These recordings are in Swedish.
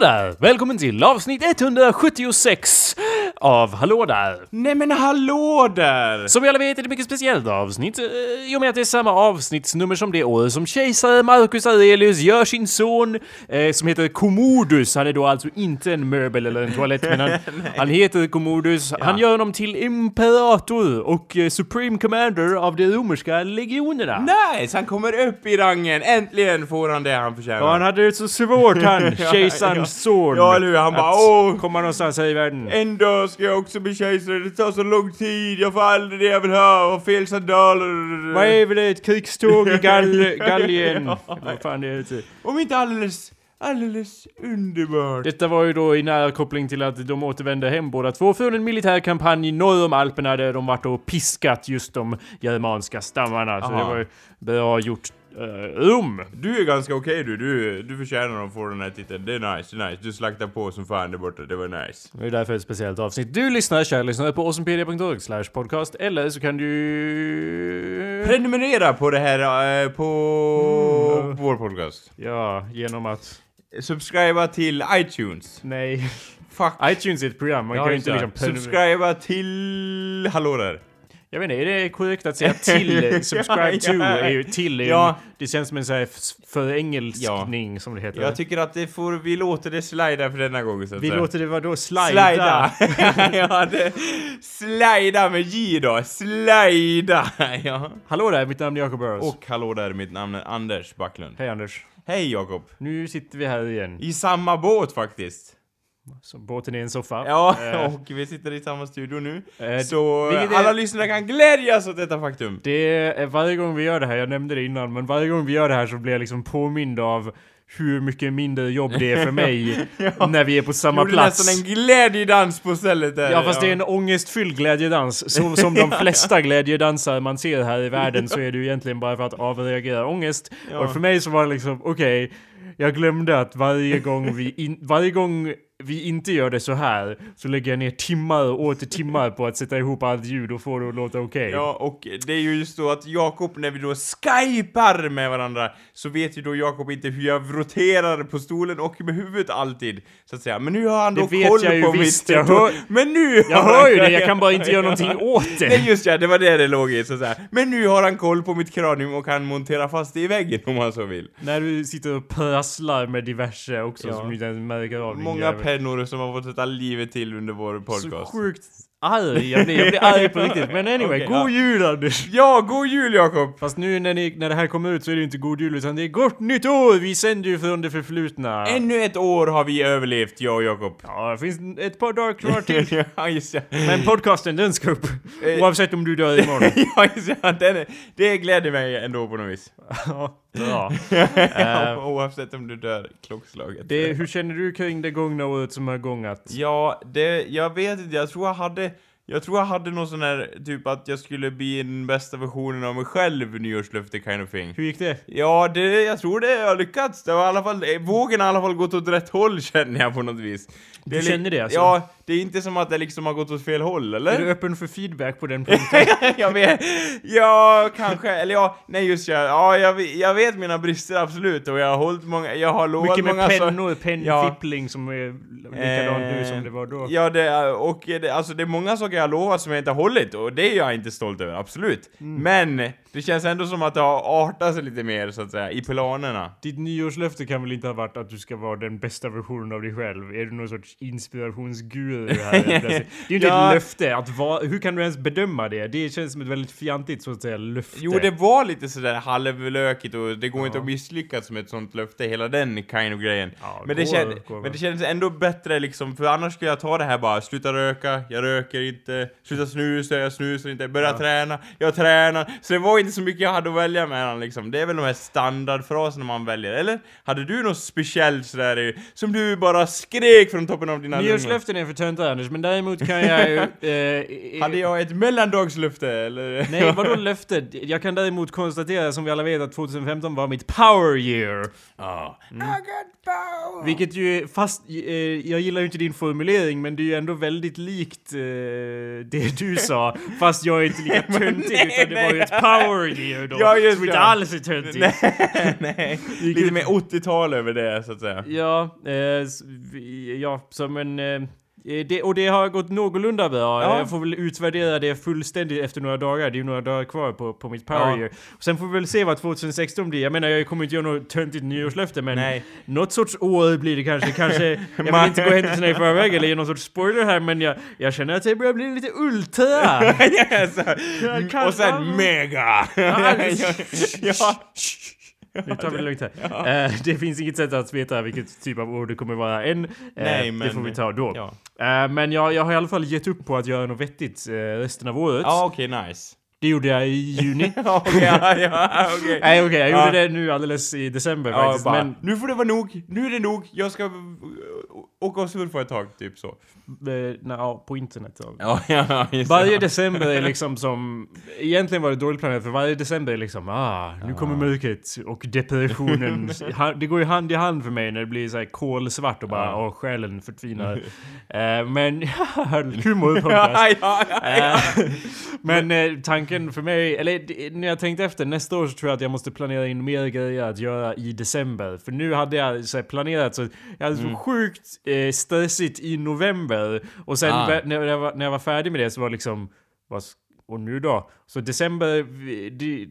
Där! Välkommen till avsnitt 176 av Hallå där! Nej men hallå där! Som vi alla vet är det mycket speciellt avsnitt eh, i och med att det är samma avsnittsnummer som det år som kejsare Marcus Aurelius gör sin son eh, som heter Commodus. Han är då alltså inte en möbel eller en toalett men han, han heter Commodus. Han gör honom till imperator och eh, supreme commander av de romerska legionerna. Nice! Han kommer upp i rangen, äntligen får han det han förtjänar. Ja, han hade det så svårt han, kejsarens son. Ja, eller hur? Han bara, åh. komma någonstans här i världen. En ska jag också bli kejsare, det tar så lång tid, jag får aldrig det jag vill ha, och fel sandaler. Vad är väl det? Ett krigståg i Gall Gallien? Eller Vad fan det heter. Om inte alldeles, alldeles underbart. Detta var ju då i nära koppling till att de återvände hem båda två från en militär kampanj norr om Alperna där de vart och piskat just de germanska stammarna. Så Aha. det var ju bra gjort. Uh, Rom! Du är ganska okej du, du, du förtjänar att få den här titeln. Det är nice, det är nice. Du slaktar på som fan där borta, det var nice. Det är därför ett speciellt avsnitt. Du lyssnar, kära lyssnare, på awesomepedia.org slash podcast eller så kan du... Prenumerera på det här, eh, på Mm. vår podcast. Ja, genom att... Subscriba till iTunes. Nej. Fuck. iTunes är ett program, man kan ju inte liksom... Subscriba till... Hallå där. Jag vet inte, är det korrekt att säga till? Subscribe to Ja, är ju till. Ja. Det känns som en sån här förengelskning som det heter. Jag tycker att det får, vi låter det slida för denna gången så Vi säga. låter det vadå? Slida? Slida! ja, det, slida med J då. Slida! ja. Hallå där, mitt namn är Jacob Burrows. Och hallå där, mitt namn är Anders Backlund. Hej Anders. Hej Jakob. Nu sitter vi här igen. I samma båt faktiskt. Så båten är en soffa. Ja, Eh, och vi sitter i samma studio nu. Eh, så vilket är- alla lyssnare kan glädjas åt detta faktum. Det är varje gång vi gör det här, jag nämnde det innan, men varje gång vi gör det här så blir jag liksom påmind av hur mycket mindre jobb det är för mig när vi är på samma Gjorde plats. nästan en glädjedans på stället där. Ja fast det är en ångestfylld glädjedans. Så, som de flesta glädjedansar man ser här i världen så är det ju egentligen bara för att avreagera ångest. Ja. Och för mig så var det liksom, okej, jag glömde att varje gång vi, in, varje gång vi inte gör det så här så lägger jag ner timmar och åter timmar på att sätta ihop allt ljud och få det att låta okej. Ja, och det är ju just då att Jakob, när vi då skypar med varandra, så vet ju då Jakob inte hur jag roterar på stolen och med huvudet alltid, så att säga. Men nu har han Det då vet koll på visst, mitt... jag hör- Men nu Jag har hör ju det, jag kan bara inte göra någonting åt det. Nej just ja, det var det det låg i, så att säga. Men nu har han koll på mitt kranium och kan montera fast det i väggen om han så vill. När du sitter och prasslar med diverse också Ja. som inte ens märker av Många pennor som har fått sätta livet till under vår Så podcast. sjukt arg, jag blir, jag blir arg på riktigt. Men anyway, Okej, god ja. jul Anders! Ja, god jul Jakob! Fast nu när, ni, när det här kommer ut så är det inte god jul utan det är gott nytt år! Vi sänder ju från det förflutna. Ännu ett år har vi överlevt, jag och Jakob. Ja, det finns ett par dagar kvar till. ja, just ja. Men podcasten den ska upp. Eh. Oavsett om du dör imorgon. ja, just ja, den är, det gläder mig ändå på något vis. ja, bra. Ja, Eh, Oavsett om du dör klockslaget. det, hur känner du kring det gångna året som har gångat? Ja, det, jag vet inte, jag tror jag hade jag tror jag hade någon sån här, typ att jag skulle bli den bästa versionen av mig själv, nyårslöfte kind of thing. Hur gick det? Ja, det, jag tror det har lyckats. Det har i alla fall, eh, vågen har i alla fall gått åt rätt håll känner jag på något vis. Du är li- känner det alltså? Ja, det är inte som att det liksom har gått åt fel håll, eller? Är du öppen för feedback på den punkten? jag vet, ja kanske, eller ja, nej just ja, ja jag, vet- jag vet mina brister absolut och jag har hållit många, jag har lovat Mycket med många pennor, pennfippling som är likadant nu som det var då. Eh, Ja, det, och det, alltså det är många saker jag lovat som jag inte har hållit och det är jag inte stolt över, absolut. Mm. Men det känns ändå som att det har artat sig lite mer så att säga, i planerna. Ditt nyårslöfte kan väl inte ha varit att du ska vara den bästa versionen av dig själv? Är du någon sorts inspirationsguru här? det är ju inte Ja. ett löfte. Att vara, hur kan du ens bedöma det? Det känns som ett väldigt fjantigt så att säga löfte. Jo, det var lite sådär halvlökigt och det går inte att misslyckas med ett sånt löfte, hela den kind of grejen. Ja, men, det går- kän, går men det känns ändå bättre liksom, för annars skulle jag ta det här bara, sluta röka, jag röker inte, sluta snusa, jag snusar inte, börja träna, jag tränar. Så det var inte så mycket jag hade att välja mellan liksom. Det är väl de här standardfraserna man väljer, eller? Hade du något speciellt sådär som du bara skrek från toppen av dina lungor? Nyårslöften är för töntar Anders, men däremot kan jag ju... Eh, Hade jag ett mellandagslöfte, eller? Nej, vadå löfte? Jag kan däremot konstatera som vi alla vet att 2015 var mitt power year. Ja. Mm. Power! Vilket ju fast eh, jag gillar ju inte din formulering, men det är ju ändå väldigt likt eh, det du sa, fast jag är inte lika töntig utan det var ju ett power idé då. Ja, just som inte alls är töntigt. Nej, nej. Lite mer 80-tal över det så att säga. Ja, eh, ja, som en... Eh, det, och det har gått någorlunda bra. Ja. Jag får väl utvärdera det fullständigt efter några dagar. Det är ju några dagar kvar på, på mitt power Ja. Sen får vi väl se vad 2016 blir. Jag menar, jag kommer inte göra något töntigt nyårslöfte, men Nej. något sorts år blir det kanske. Kanske, jag vill inte gå händelserna i förväg eller ge någon sorts spoiler här, men jag, jag känner att det börjar bli lite ultra. Kan- och sen mega! Ja. Nu tar vi det lugnt här. Eh, det finns inget sätt att veta vilket typ av år det kommer vara än. Eh, Nej, Det men- får vi ta då. Ja, Eh, men jag, jag har i alla fall gett upp på att göra något vettigt resten av året. ja okej, nice. Det gjorde jag i juni. Ja, Okej, ja, ja, okej. Nej okej, jag Ja. gjorde det nu alldeles i december Ja, faktiskt. bara, Men nu får det vara nog, nu är det nog, jag ska uh, åka och surfa ett tag, typ så. Eh, ja, på internet. Ja. Ja, Varje det. december är liksom som... Egentligen var det dåligt planerat för varje december är liksom ah, nu kommer mörkret och depressionen. Det går ju hand i hand för mig när det blir så här kolsvart och bara Ja. åh själen förtvinar. Eh, men humor ja. Eh, Men eh, tanken för mig, eller när jag tänkte efter, nästa år så tror jag att jag måste planera in mer grejer att göra i december. För nu hade jag så här, planerat så, jag hade Mm. så sjukt eh, stressigt i november. Och sen Ah. när, jag var, när jag var färdig med det så var det liksom, vad, och nu då? Så december, det,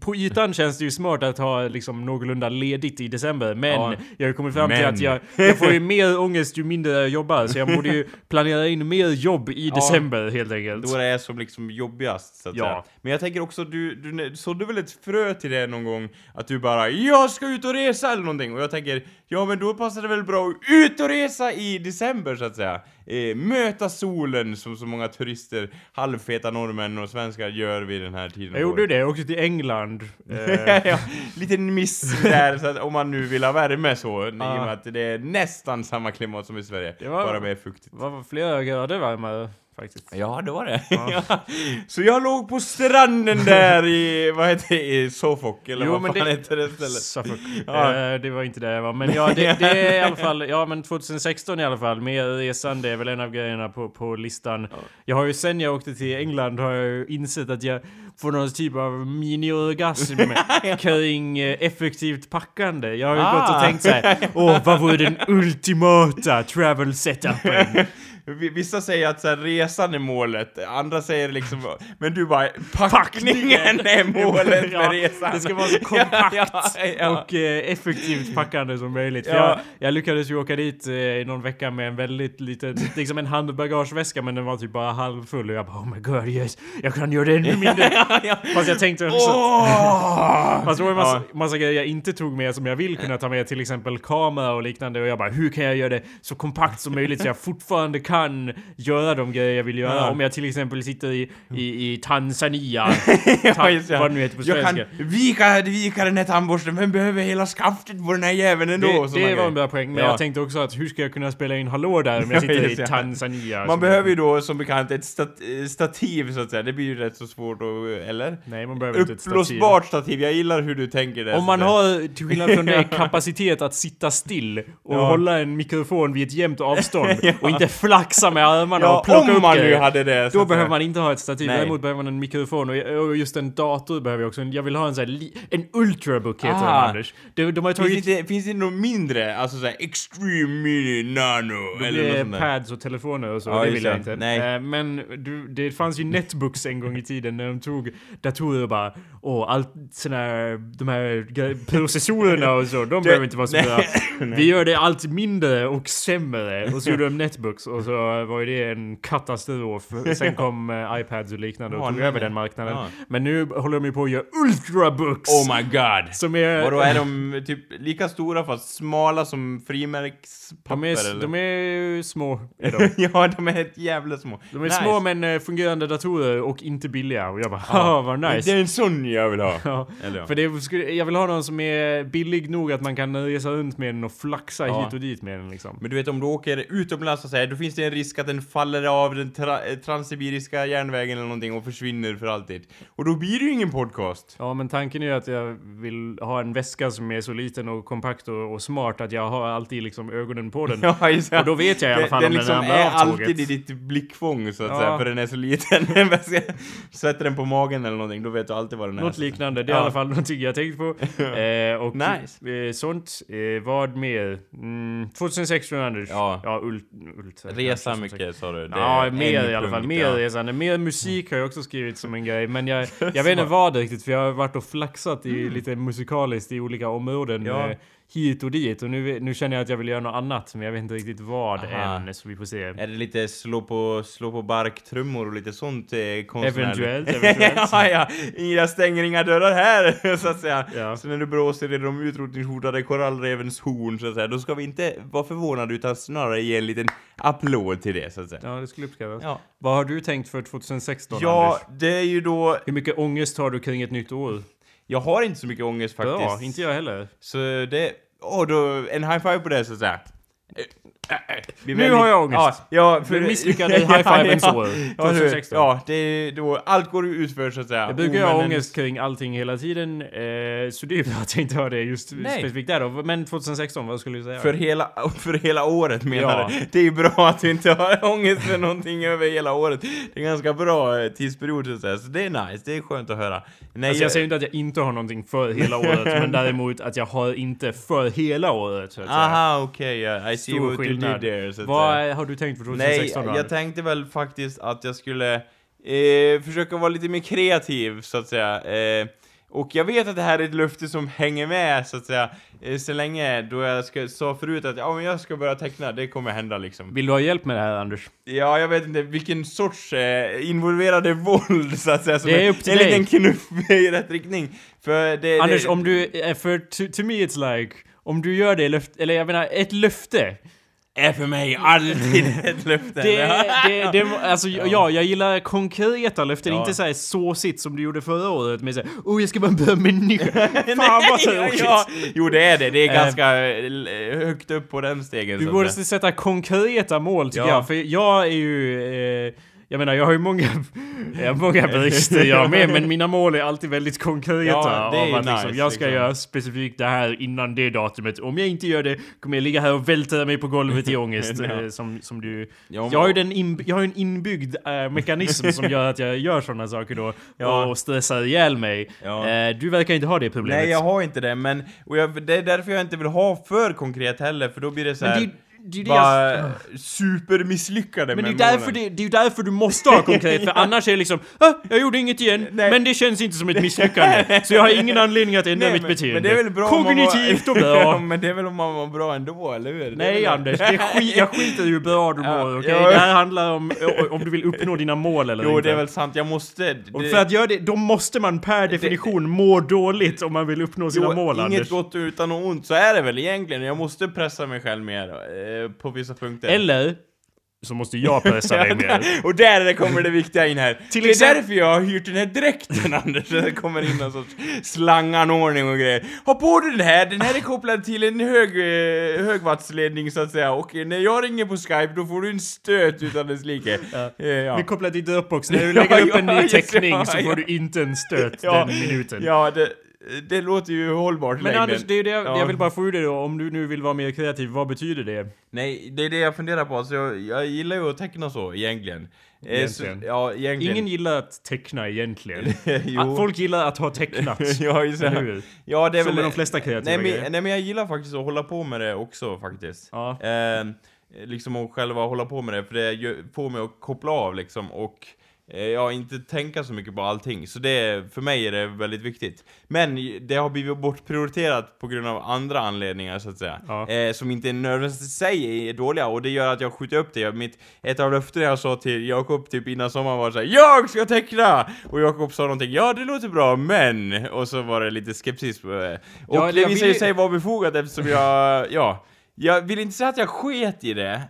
på ytan känns det ju smart att ha liksom någorlunda ledigt i december, men Ja. jag har kommit fram till Men. att jag, jag får ju mer ångest ju mindre jag jobbar, så jag borde ju planera in mer jobb i Ja. december helt enkelt. Då det är som liksom jobbigast så att Ja. säga. Men jag tänker också, du, du sådde väl ett frö till det någon gång? Att du bara 'Jag ska ut och resa' eller någonting. Och jag tänker, ja men då passar det väl bra att ut och resa i december så att säga. Eh, möta solen som så många turister, halvfeta norrmän och svenskar gör vid den här tiden Jag gjorde det, jag åkte till England. Eh, ja, liten miss där, så att om man nu vill ha värme så, i och med att det är nästan samma klimat som i Sverige, var- bara mer fuktigt. var flera grader varmare faktiskt. Ja, det var det. Ja. Så jag låg på stranden där i, vad heter det, i Suffolk, eller Jo, vad men fan det- heter det stället? Suffolk. Ja. Eh, det var inte där jag var. Men ja, det, det är i alla fall, ja men 2016 i alla fall, mer resande är väl en av grejerna på, på listan. Jag har ju sen jag åkte till England har jag ju insett att jag får någon typ av mini-orgasm kring eh, effektivt packande. Jag har ju gått och Ah. tänkt så här, åh vad vore den ultimata travel setupen? Vi- Vissa säger att så här, resan är målet, andra säger liksom, men du bara, packningen är målet Ja, med resan. Det ska vara så kompakt Ja, ja, och eh, effektivt packande som möjligt. Jag, jag lyckades ju åka dit eh, i någon vecka med en väldigt liten, liksom en handbagageväska men den var typ bara halvfull och jag bara oh my god yes, jag kan göra det ännu mindre. Fast jag tänkte också Åh! Fast det var en massa, massa grejer jag inte tog med som jag vill kunna ta med, till exempel kamera och liknande. Och jag bara, hur kan jag göra det så kompakt som möjligt så jag fortfarande kan göra de grejer jag vill göra? Ja. Om jag till exempel sitter i, i, i Tanzania, Ja, ta, det. vad nu heter på Jag kan svenska. vika, vika den här tandborsten, men behöver hela skaftet på den här jäveln ändå? Det, det var grejer. en bra poäng, men Ja. jag tänkte också att hur ska jag kunna spela in Hallå där om jag Ja, sitter i. Tanzania? Man behöver ju då som bekant ett stat stativ så att säga, det blir ju rätt så svårt att, eller? Nej, man behöver inte ett stativ. Uppblåsbart stativ, jag gillar hur du tänker där. Om man har, till skillnad från det, kapacitet att sitta still och Ja. hålla en mikrofon vid ett jämnt avstånd Ja. och inte flaxa med armarna Ja, och plocka om upp man nu hade det. Då behöver man inte ha ett stativ, Nej. däremot behöver man en mikrofon och, just en dator behöver jag också. Jag vill ha en sån här, en ultrabook heter Ah. den Anders. De, de har Finns tagit... det, inte, finns det något mindre? Alltså såhär extreme mini nano? Det eller något pads och telefoner och så, Ja, det vill jag det. inte. Nej. Eh, men du, det fanns ju netbooks en gång i tiden när de tog datorer och bara Åh, allt såna här, de här processorerna och så, de behöver inte vara så bra. Vi gör det allt mindre och sämre. Och så gjorde de netbooks och så var ju det en katastrof. Sen kom eh, iPads och liknande och Ja, tog nej, över den marknaden. Ja. Men nu håller de ju på att göra ultrabooks! Oh my god! som är... Vadå, är de typ lika stora fast smala som frimärkspapper de, är, eller? de är små, är de. ja, de är helt jävla små. De är Nice. små men eh, fungerande datorer och inte billiga. Och jag bara, Ja. vad Det nice. är en sån jag vill ha. Ja, Eller ja. för det skulle, jag vill ha någon som är billig nog att man kan resa runt med den och flaxa hit och dit med den liksom. Men du vet om du åker utomlands och säger, då finns det en risk att den faller av den tra eh, transsibiriska järnvägen eller någonting och försvinner för alltid. Och då blir det ju ingen podcast. Ja, men tanken är ju att jag vill ha en väska som är så liten och kompakt och, och smart att jag har alltid liksom ögonen på den. Ja, just. Och då vet jag i alla fall den om liksom den ramlar är av tåget. alltid i ditt blickfång så att Ja. säga, för den är så liten. Sätter den på magen eller någonting, då vet du alltid vad den är. Något liknande, det är Ja. i alla fall någonting jag tänkt på. Eh, och Nice. eh, sånt, eh, vad mer? Mm, 2016 Anders? Ja. ja ult, ult, Resa kanske, mycket sa du. Ja, mer i alla fall. Mer ja. resande. Mer musik har jag också skrivit som en grej. Men jag, jag vet inte vad riktigt, för jag har varit och flaxat i, lite musikaliskt i olika områden. Mm. Ja. Hit och dit. Och nu, nu känner jag att jag vill göra något annat, men jag vet inte riktigt vad Aha. än. Så vi får se. Är det lite slå på, slå på barktrummor och lite sånt eh, konstnärligt? Eventuellt, eventuellt. ja, ja. Jag stänger inga dörrar här, så att säga. Ja. Så när du blåser i de utrotningshotade korallrevens horn, så att säga, då ska vi inte vara förvånade utan snarare ge en liten applåd till det, så att säga. Ja, det skulle uppskattas. Ja, Vad har du tänkt för 2016 ja Anders? det är ju då... Hur mycket ångest har du kring ett nytt år? Jag har inte så mycket ångest faktiskt. Bra, inte jag heller. Så det... Åh, då... En high five på det, så att säga. Vi Nu väljer- har jag ångest. Ja, För misslyckade high-fivens ja, år, ja, 2016. Ja, det är då... Allt går ut för så att säga. Jag brukar ha Omännen- ångest kring allting hela tiden, eh, så det är bra att jag inte har det just Nej. specifikt där då. Men 2016, vad skulle du säga? För hela, för hela året menar Ja. Det är ju bra att du inte har ångest för någonting över hela året. Det är ganska bra eh, tidsperiod så att säga. Så det är nice, det är skönt att höra. Nej, Alltså jag säger inte att jag inte har någonting för hela året, men däremot att jag har inte för hela året, så att. Aha, okej, ja. I see Stor what did there, så att säga. Vad har du tänkt för 2016 Nej, då? jag tänkte väl faktiskt att jag skulle eh, försöka vara lite mer kreativ, så att säga. Eh, och jag vet att det här är ett löfte som hänger med, så att säga, eh, så länge då jag ska, sa förut att ja, men jag ska börja teckna, det kommer hända liksom. Vill du ha hjälp med det här Anders? Ja, jag vet inte vilken sorts eh, involverade våld, så att säga, som Det är upp till en dig. liten knuff i rätt riktning. För det... Anders, det, om du... För to, to me it's like... Om du gör det löfte, eller jag menar ett löfte. Är för mig alltid ett löfte. Det, det, det, alltså ja. jag gillar konkreta löften, Ja. inte såhär såsigt som du gjorde förra året med såhär Oh jag ska bara börja med ny... Fan vad tråkigt! ja, Jo, det är det. Det är Eh, ganska eh, högt upp på den stegen. Du så borde sätta konkreta mål tycker Ja. jag, för jag är ju... Eh, jag menar, jag har ju många, jag har många brister jag med, men mina mål är alltid väldigt konkreta. Ja, det är att nice, liksom, jag ska liksom. göra specifikt det här innan det datumet. Om jag inte gör det kommer jag ligga här och välta mig på golvet i ångest. Ja. eh, som, som du... Ja, Jag har ju den in, jag har en inbyggd eh, mekanism som gör att jag gör sådana saker då. Ja. Och stressar ihjäl mig. Eh, du verkar inte ha det problemet. Nej, jag har inte det, men och jag, det är därför jag inte vill ha för konkret heller, för då blir det så här. Det, det är ju det bara supermisslyckade Men det är, med därför det, det är ju därför du måste ha konkret, för annars är det liksom ah, jag gjorde inget igen, Nej. men det känns inte som ett misslyckande. så jag har ingen anledning att ändra Nej, mitt men, beteende. men det är väl bra Kognitivt och bra. men det är väl om man var bra ändå, eller hur? Det Nej Anders, det är skit, jag skiter i hur bra du mår, okej? ja. Det här handlar om om du vill uppnå dina mål eller Jo, inte. det är väl sant. Jag måste... Och det- för att göra det, då måste man per definition må dåligt om man vill uppnå sina Jo, mål inget Anders. gott utan något ont, så är det väl egentligen. Jag måste pressa mig själv mer eh, på vissa punkter. Eller så måste jag pressa dig mer. Och där kommer det viktiga in här. Till det är exempel- därför jag har hyrt den här dräkten Anders. Det kommer in någon sorts slanganordning och grejer. Ha på dig den här, den här är kopplad till en hög, eh, högvattsledning så att säga. Och när jag ringer på Skype då får du en stöt utan dess like. Ja. Eh, ja. Vi kopplar till Dropbox, när du lägger upp en ny teckning så får du inte en stöt den minuten. Ja, det, det låter ju hållbart Men längden. Anders, det är det jag, Ja. jag vill bara få ur det då, om du nu vill vara mer kreativ, vad betyder det? Nej, det är det jag funderar på. Alltså, jag, jag gillar ju att teckna så, egentligen. Eh, Egentligen. Så, ja, egentligen. Ingen gillar att teckna egentligen. Att Folk gillar att ha tecknat. ja, just det. Ja, det är Som väl... med de flesta kreativa nej, grejer. men, nej, men jag gillar faktiskt att hålla på med det också, faktiskt. Ja. Eh, liksom att själva hålla på med det, för det får mig att koppla av liksom, och ja, inte tänka så mycket på allting. Så det, för mig är det väldigt viktigt. Men det har blivit bortprioriterat på grund av andra anledningar, så att säga. Ja. Eh, som inte nödvändigtvis i sig är dåliga, och det gör att jag skjuter upp det. Jag- Mitt, ett av löftena jag sa till Jakob typ innan sommaren var såhär Jag ska teckna! Och Jakob sa någonting, ja det låter bra, men... Och så var det lite skepsis. eh, Och Ja, det visade vill- sig vara befogat eftersom jag, ja... Jag vill inte säga att jag sket i det,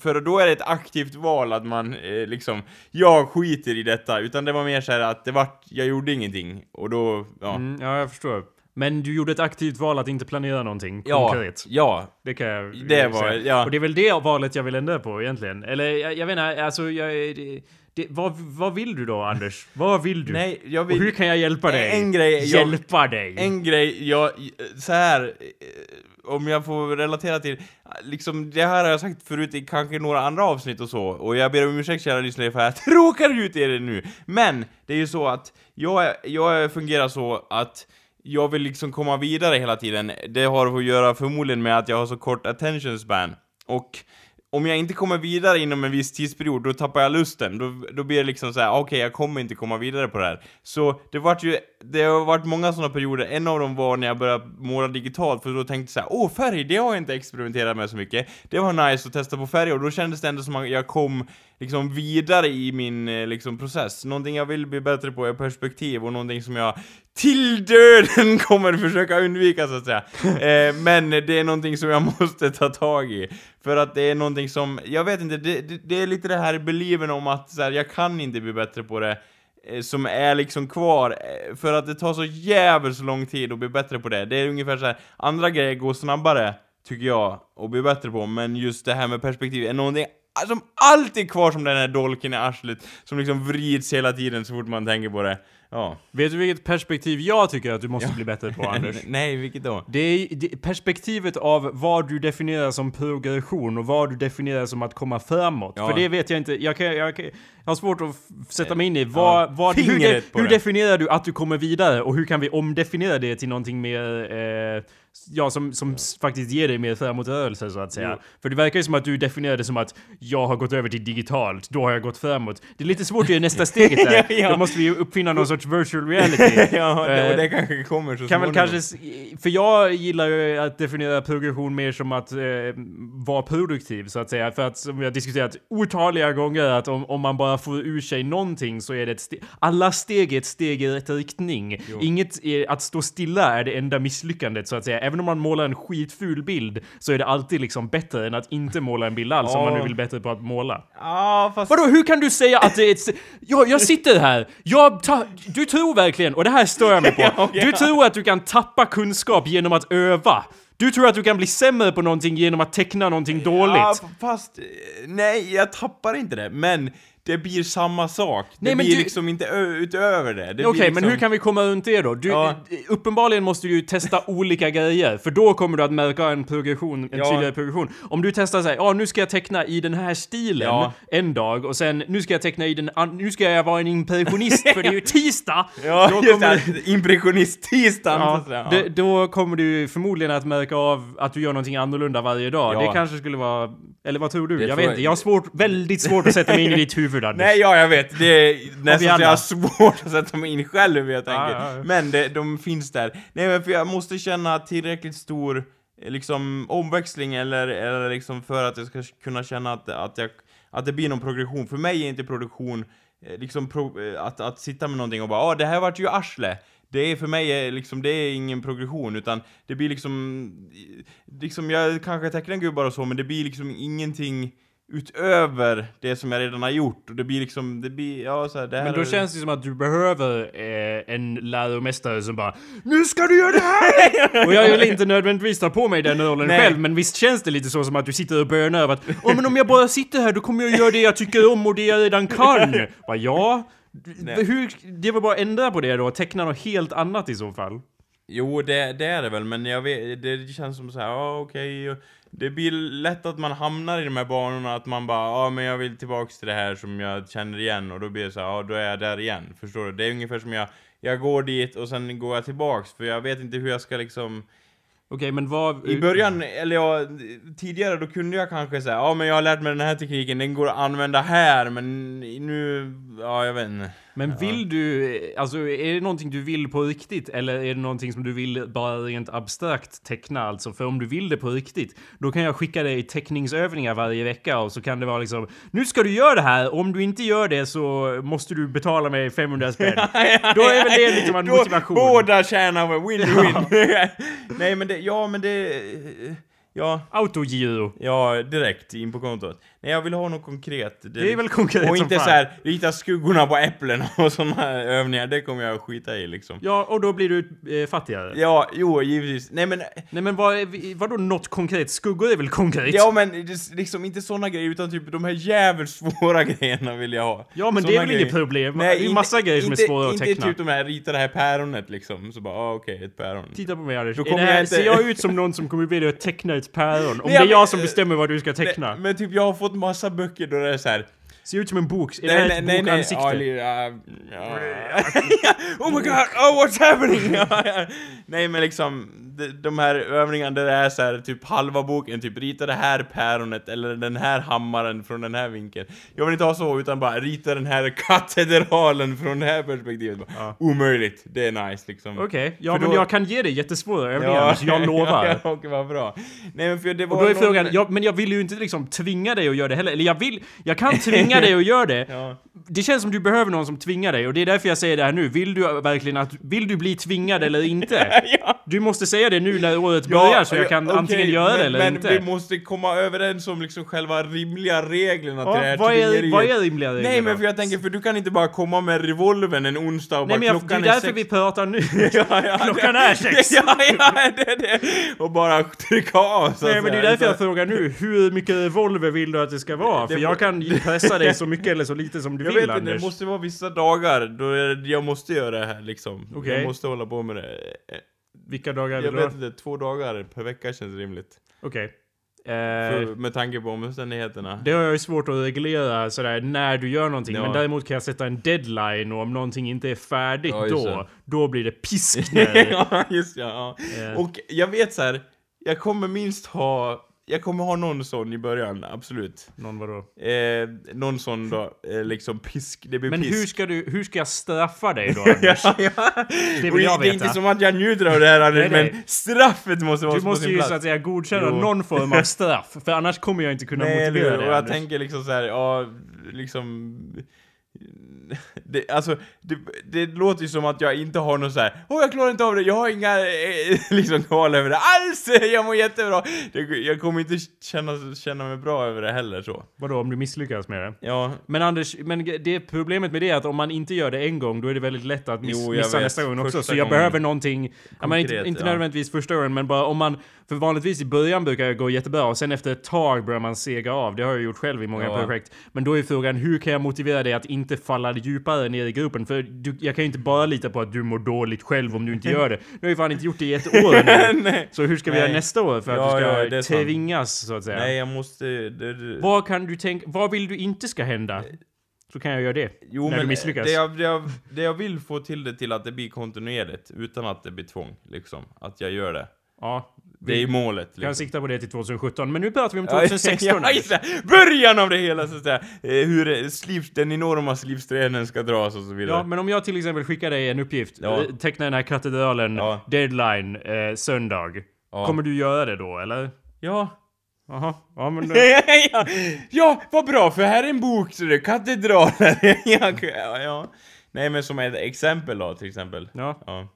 för då är det ett aktivt val att man eh, liksom, jag skiter i detta, utan det var mer så här att det vart, jag gjorde ingenting, och då, ja. Mm, ja, jag förstår. Men du gjorde ett aktivt val att inte planera någonting Ja, konkret. ja. Det kan jag Det var- säga. ja. Och det är väl det valet jag vill ändra på egentligen. Eller jag, jag vet inte, alltså jag... Det, det, vad, vad vill du då Anders? Vad vill du? Nej, jag Och hur vill... kan jag hjälpa dig? En grej, jag- Hjälpa dig? En grej, jag... Så här eh, om jag får relatera till, liksom det här har jag sagt förut i kanske några andra avsnitt och så, och jag ber om ursäkt kära lyssnare för att jag tråkar ut er nu. Men, det är ju så att jag, jag fungerar så att jag vill liksom komma vidare hela tiden. Det har att göra förmodligen med att jag har så kort attention span. Och om jag inte kommer vidare inom en viss tidsperiod, då tappar jag lusten. Då, då blir det liksom så här: okej, jag kommer inte komma vidare på det här. Så det vart ju, det har varit många sådana perioder, en av dem var när jag började måla digitalt, för då tänkte jag så här: åh färg, det har jag inte experimenterat med så mycket. Det var nice att testa på färg, och då kändes det ändå som att jag kom liksom vidare i min eh, liksom process. Någonting jag vill bli bättre på är perspektiv, och någonting som jag till döden kommer försöka undvika så att säga. Eh, men det är någonting som jag måste ta tag i. För att det är någonting som, jag vet inte, det, det, det är lite det här believen om att så här, jag kan inte bli bättre på det. eh, Som är liksom kvar, eh, för att det tar så jävligt lång tid att bli bättre på det. Det är ungefär så här, andra grejer går snabbare, tycker jag, att bli bättre på. Men just det här med perspektiv är någonting som alltid är kvar som den här dolken i arslet, som liksom vrids hela tiden så fort man tänker på det. Ja. Vet du vilket perspektiv jag tycker att du måste bli bättre på Anders? Nej, vilket då? Det är det, perspektivet av vad du definierar som progression och vad du definierar som att komma framåt. Ja. För det vet jag inte, jag, kan, jag, jag har svårt att sätta mig in i vad, Ja. vad, hur, de, hur definierar du att du kommer vidare och hur kan vi omdefiniera det till någonting mer, eh, ja som, som s- faktiskt ger dig mer framåtrörelse så att säga. Jo. För det verkar ju som att du definierar det som att jag har gått över till digitalt, då har jag gått framåt. Det är lite svårt att göra nästa steget där. Ja, ja. Då måste vi uppfinna någon sorts virtual reality. ja, det, och Eh, det kanske kommer så kan väl småningom. kanske, s- för jag gillar ju att definiera progression mer som att eh, vara produktiv så att säga. För att som vi har diskuterat otaliga gånger att om, om man bara får ur sig någonting så är det ett steg. Alla steg är ett steg i rätt riktning. Inget, är, att stå stilla är det enda misslyckandet så att säga. Även om man målar en skitful bild så är det alltid liksom bättre än att inte måla en bild alls om man nu vill bättre på att måla. Ja, fast... Vadå, hur kan du säga att det är ett... Jag, jag sitter här, jag ta, du tror verkligen, och det här stör jag mig på, Ja, du tror att du kan tappa kunskap genom att öva. Du tror att du kan bli sämre på någonting genom att teckna någonting dåligt. Ja, fast... eh, Nej, jag tappar inte det, men det blir samma sak. Det Nej, men blir du- liksom inte utöver det. det Okej, blir liksom... men hur kan vi komma runt det då? Du, Ja. eh, Uppenbarligen måste du ju testa olika grejer, för då kommer du att märka en progression, en Ja. tydligare progression. Om du testar såhär, ja nu ska jag teckna i den här stilen Ja. en dag, och sen nu ska jag teckna i den nu ska jag vara en impressionist för det är ju tisdag! Ja, Då kommer- det. Impressionist-tisdagen, Ja, säga. det, då kommer du förmodligen att märka av att du gör någonting annorlunda varje dag. Ja. Det kanske skulle vara... Eller vad tror du? Det jag vet inte. Jag har svårt, väldigt svårt att sätta mig in i ditt huvud Anders. Nej, ja, jag vet. Det är nästan så jag har svårt att sätta mig in själv jag tänker. Ja, ja, ja. Men det, de finns där. Nej, men för jag måste känna tillräckligt stor eh, liksom omväxling eller, eller liksom för att jag ska kunna känna att, att, jag, att det blir någon progression. För mig är inte produktion eh, liksom pro, eh, att, att sitta med någonting och bara ah, det här vart ju arsle. Det är för mig liksom, det är ingen progression utan det blir liksom, liksom jag kanske tecknar gubbar och så men det blir liksom ingenting utöver det som jag redan har gjort och det blir liksom, det blir, ja så här, det här Men då är- känns det som att du behöver eh, en läromästare som bara Nu ska du göra det här! och jag vill inte nödvändigtvis ta på mig den rollen Nej. själv, men visst känns det lite så som att du sitter och bönar över att Åh men om jag bara sitter här då kommer jag göra det jag tycker om och det jag redan kan! Bara, ja? Nej. Hur, det var bara att ändra på det då, teckna något helt annat i så fall. Jo, det, det är det väl, men jag vet, det känns som så här, ja okej, och det blir lätt att man hamnar i de här banorna, att man bara, ja men jag vill tillbaks till det här som jag känner igen, och då blir det så här, ja då är jag där igen, förstår du? Det är ungefär som jag, jag går dit och sen går jag tillbaks, för jag vet inte hur jag ska liksom Okej, men vad... I början, eller ja, tidigare då kunde jag kanske säga, ja men jag har lärt mig den här tekniken, den går att använda här, men nu, ja jag vet inte. Men vill du, alltså är det någonting du vill på riktigt? Eller är det någonting som du vill bara rent abstrakt teckna alltså? För om du vill det på riktigt, då kan jag skicka dig teckningsövningar varje vecka och så kan det vara liksom Nu ska du göra det här, om du inte gör det så måste du betala mig 500 spänn. Då är väl det liksom en motivation. Båda tjänar win-win. Nej men det, ja men det, ja. Autogiro. Ja, direkt in på kontot. Nej Nej, jag vill ha något konkret. Det är väl konkret Och som inte fan. så här rita skuggorna på äpplen och såna övningar, det kommer jag skita i liksom. Ja, och då blir du eh, fattigare. Ja, jo, givetvis. Nej men... Nej men vad, är- vadå något konkret? Skuggor är väl konkret? Ja men det är liksom inte såna grejer utan typ de här jävligt svåra grejerna vill jag ha. Ja, men det Såna är väl inget problem? Det är ju inte- massa grejer som är inte- svåra att inte teckna. typ de här, rita det här päronet liksom, så bara ah, okej, ett päron. Titta på mig Anders. Då Är kommer det här, jag inte- Ser jag ut som någon som kommer att teckna ett päron? Om Nej, det är men- jag som bestämmer vad du ska teckna? Nej, men typ jag har fått massa böcker då det är så här. Ser ut som en bok? Är det här ett bokansikte? Ja, ja, ja. oh my god, oh what's happening? Ja, ja. Nej men liksom, de, de här övningarna där det är så här, typ halva boken, typ rita det här päronet eller den här hammaren från den här vinkeln. Jag vill inte ha så, utan bara rita den här katedralen från det här perspektivet. Ja. Omöjligt, det är nice liksom. Okej, ja För men då- jag kan ge dig jättesvåra övningar, så jag lovar. ja, okej, vad bra. Nej men för det var Och då är någon- frågan, ja, men jag vill ju inte liksom tvinga dig att göra det heller. Eller jag vill, jag kan tvinga dig att göra det. Ja. Det känns som du behöver någon som tvingar dig och det är därför jag säger det här nu. Vill du verkligen att, vill du bli tvingad eller inte? ja. Du måste säga det nu när året börjar så jag kan okej, antingen göra men, det eller men inte. vi måste komma överens om liksom själva rimliga reglerna till det Ja, här vad, är, vad är rimliga regler Nej men för jag tänker, för du kan inte bara komma med revolvern en onsdag och Nej bara men jag, det klockan är därför sex. vi pratar nu. ja, ja, Klockan det- är sex. Ja, ja, det är det. Och bara trycka av så Nej men det är därför jag frågar nu, hur mycket revolver vill du att det ska vara? För Det- jag kan pressa dig så mycket eller så lite som du jag vill vet Anders. det måste vara vissa dagar då jag måste göra det här liksom. Okej. Jag måste hålla på med det. Vilka dagar Jag vet inte, två dagar per vecka känns rimligt. Okej. För, Eh, med tanke på omständigheterna. det har jag ju svårt att reglera sådär när du gör någonting. Ja. Men däremot kan jag sätta en deadline och om någonting inte är färdigt Ja, då, då blir det piskner. ja, just ja. ja. Eh. Och jag vet så här, jag kommer minst ha, jag kommer ha någon sån i början, absolut. Någon vadå? Eh, någon sån då, eh, liksom pisk, det blir Men pisk. hur ska du, hur ska jag straffa dig då Anders? ja, ja. vill Och jag Det är veta. inte som att jag njuter av det här Anders, Nej, nej. men straffet måste vara Du på måste sin ju plats. så att säga godkänna Jo. någon form av straff, för annars kommer jag inte kunna Nej, motivera det Och jag Anders. tänker liksom så här, ja, liksom... Det, alltså, det, det låter ju som att jag inte har någon så här. Åh jag klarar inte av det, jag har inga eh, liksom kval över det alls! Jag mår jättebra! Det, jag kommer inte känna, känna mig bra över det heller så. Vadå, om du misslyckas med det? Ja, Men Anders, men det problemet med det är att om man inte gör det en gång, då är det väldigt lätt att miss, Jo, jag missa vet. nästa gång också. Första Så jag behöver någonting, ja, men inte, Konkret, inte ja. nödvändigtvis första gången, men bara om man, för vanligtvis i början brukar det gå jättebra och sen efter ett tag börjar man sega av. Det har jag gjort själv i många Ja. projekt. Men då är frågan, hur kan jag motivera dig att inte falla djupare ner i gruppen? För du, jag kan ju inte bara lita på att du mår dåligt själv om du inte gör det. Du har ju fan inte gjort det i ett år nu. Så hur ska vi Nej. göra nästa år för att Ja, du ska ja, det är sant. tvingas så att säga? Nej jag måste... Det, det, Vad kan du tänka, vad vill du inte ska hända? Så kan jag göra det. Jo när du misslyckas. det jag, det, jag, det jag vill få till det till att det blir kontinuerligt, utan att det blir tvång, liksom. Att jag gör det. Ja. Det är ju målet. Kan Liksom. sikta på det till 2017, men nu pratar vi om Ja, 2016. ja, just det. Början av det hela så att säga. Eh, Hur det- sliv, den enorma slivstrenen ska dras och så vidare. Ja, men om jag till exempel skickar dig en uppgift, Ja. eh, teckna den här katedralen, Ja. deadline, eh, söndag. Ja. Kommer du göra det då, eller? Ja. Jaha, ja men... eh, ja. ja, vad bra, för här är en bok, så det är katedraler. ja, ja, ja. Nej, men som ett exempel då, till exempel. Ja, Ja.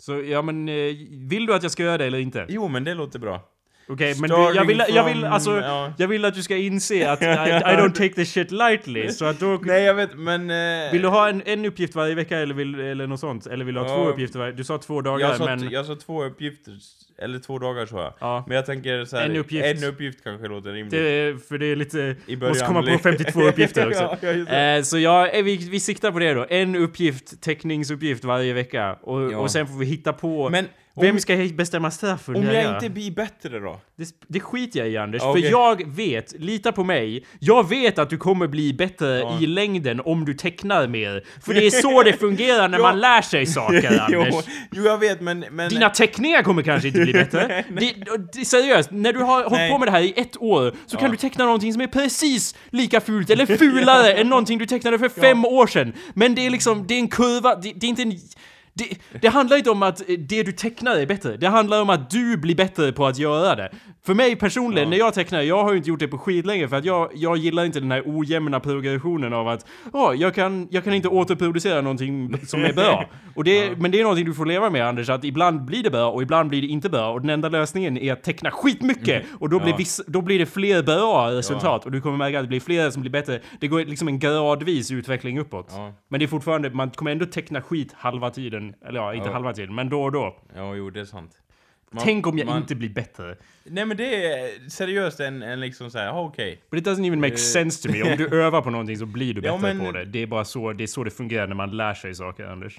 Så ja men eh, vill du att jag ska göra det eller inte? Jo, men det låter bra. Okej, men du, jag vill, jag vill from- alltså, ja. jag vill att du ska inse att I, I don't take this shit lightly, så att då... Nej, jag vet, men... Eh, Vill du ha en, en uppgift varje vecka eller, vill, eller något sånt? Eller vill du ha Ja. två uppgifter varje... Du sa två dagar, jag, sa, men... jag sa två uppgifter, eller två dagar sa jag. Ja. Men jag tänker så här, En uppgift. en uppgift kanske låter rimligt. Det för det är lite... I början. Måste komma på 52 uppgifter också. ja, ja. Eh, så ja, eh, vi, vi siktar på det då. En uppgift, teckningsuppgift varje vecka. Och, och sen får vi hitta på... Men om, vem ska bestämma straff under om jag här? inte blir bättre då? Det, det skiter jag i Anders, Okej. för jag vet, lita på mig, jag vet att du kommer bli bättre Ja. i längden om du tecknar mer. För det är så det fungerar när Ja. man lär sig saker jo, Anders. jo, jag vet, men... men Dina teckningar kommer kanske inte bli bättre. det, det, seriöst, när du har hållit Nej. på med det här i ett år så kan Ja. du teckna någonting som är precis lika fult eller fulare än någonting du tecknade för fem år sedan. Men det är liksom, det är en kurva, det, det är inte en... det, det handlar inte om att det du tecknar är bättre. Det handlar om att du blir bättre på att göra det. För mig personligen, Ja. när jag tecknar, jag har ju inte gjort det på skitlänge för att jag, jag gillar inte den här ojämna progressionen av att ja, jag, kan, jag kan inte återproducera någonting som är bra. Och det, Men det är någonting du får leva med Anders, att ibland blir det bra och ibland blir det inte bra. Och den enda lösningen är att teckna skitmycket! Och då blir, Mm. Ja. viss, då blir det fler bra resultat. Och du kommer märka att det blir fler som blir bättre. Det går liksom en gradvis utveckling uppåt. Ja. Men det är fortfarande, man kommer ändå teckna skit halva tiden. Eller ja, inte Ja. halva tiden, men då och då. Ja, jo, det är sant. Man- Tänk om jag man- inte blir bättre. Nej men det är seriöst en, en liksom såhär, ja, okej. But it doesn't even make Eh. sense to me. Om du övar på någonting så blir du Ja, bättre men- på det. Det är bara så det, är så det fungerar när man lär sig saker, Anders.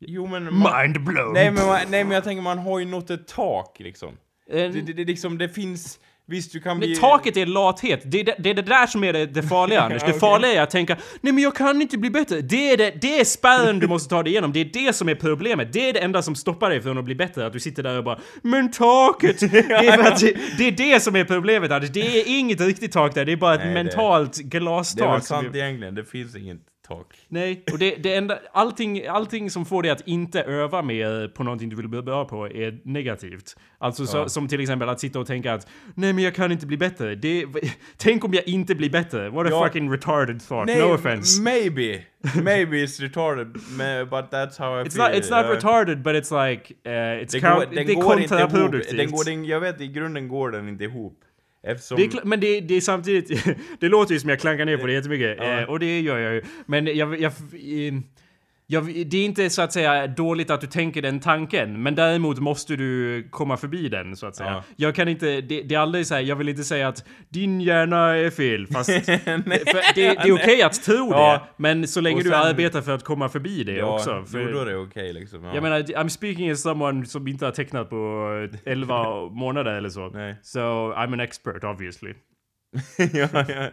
Jo men... Man, Mind blown! nej, men man, nej men jag tänker man har ju nått ett tak liksom. Eh, Det, det, det, liksom, det finns... Visst, du kan bli... Men taket är lathet. Det är det, det är det där som är det, det farliga Anders. Det Okej. farliga är att tänka Nej men jag kan inte bli bättre. Det är, det, det är spärren du måste ta dig igenom. Det är det som är problemet. Det är det enda som stoppar dig från att bli bättre. Att du sitter där och bara Men taket! Det är, det, är det som är problemet Anders. Det är inget riktigt tak där. Det är bara ett Nej, mentalt Det är väl glastak. sant egentligen, det finns inget tak. Nej, och det, det enda, allting, allting som får dig att inte öva mer på någonting du vill bli bra på är negativt. Alltså så, Ja. som till exempel att sitta och tänka att nej men jag kan inte bli bättre. Det, tänk om jag inte blir bättre. What a Ja. fucking retarded thought. Nej, no offense. maybe. Maybe it's retarded, but that's how I It's feel. not, it's not Uh, retarded but it's like, uh, it's count, går, den det är kontraproduktivt. Den går, den, jag vet, i grunden går den inte ihop. Eftersom... Det är, men det, det är samtidigt, det låter ju som jag klankar ner på det jättemycket, Ja. eh, och det gör jag ju. Men jag, jag, eh, jag, det är inte så att säga dåligt att du tänker den tanken, men däremot måste du komma förbi den så att säga. Ja. Jag kan inte, det, det är aldrig så här, jag vill inte säga att din hjärna är fel, fast Nej. det, det är okej att tro Ja. det, men så länge Och du sen- arbetar för att komma förbi det ja, också. För, då är det okej liksom. Ja. jag menar, I'm speaking as someone som inte har tecknat på 11 månader eller så. Nej. So I'm an expert obviously. ja, ja.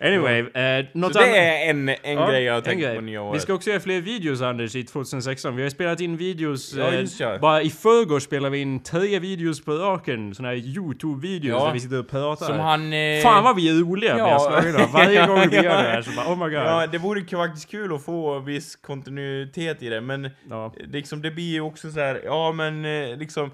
Anyway, eh, något Så det är en, en Ja, grej jag har tänkt grej. på nya året. Vi ska också göra fler videos Anders i 2016. Vi har spelat in videos. Ja, eh, just ja. Bara i förrgår spelade vi in tre videos på raken. Såna här YouTube-videos Ja. där vi sitter och pratar. Som han... Eh, Fan vad vi är roliga Ja. Varje gång vi gör det här så bara oh my god. Ja, det vore faktiskt kul att få viss kontinuitet i det, men liksom det blir ju också så här, ja men eh, liksom eh,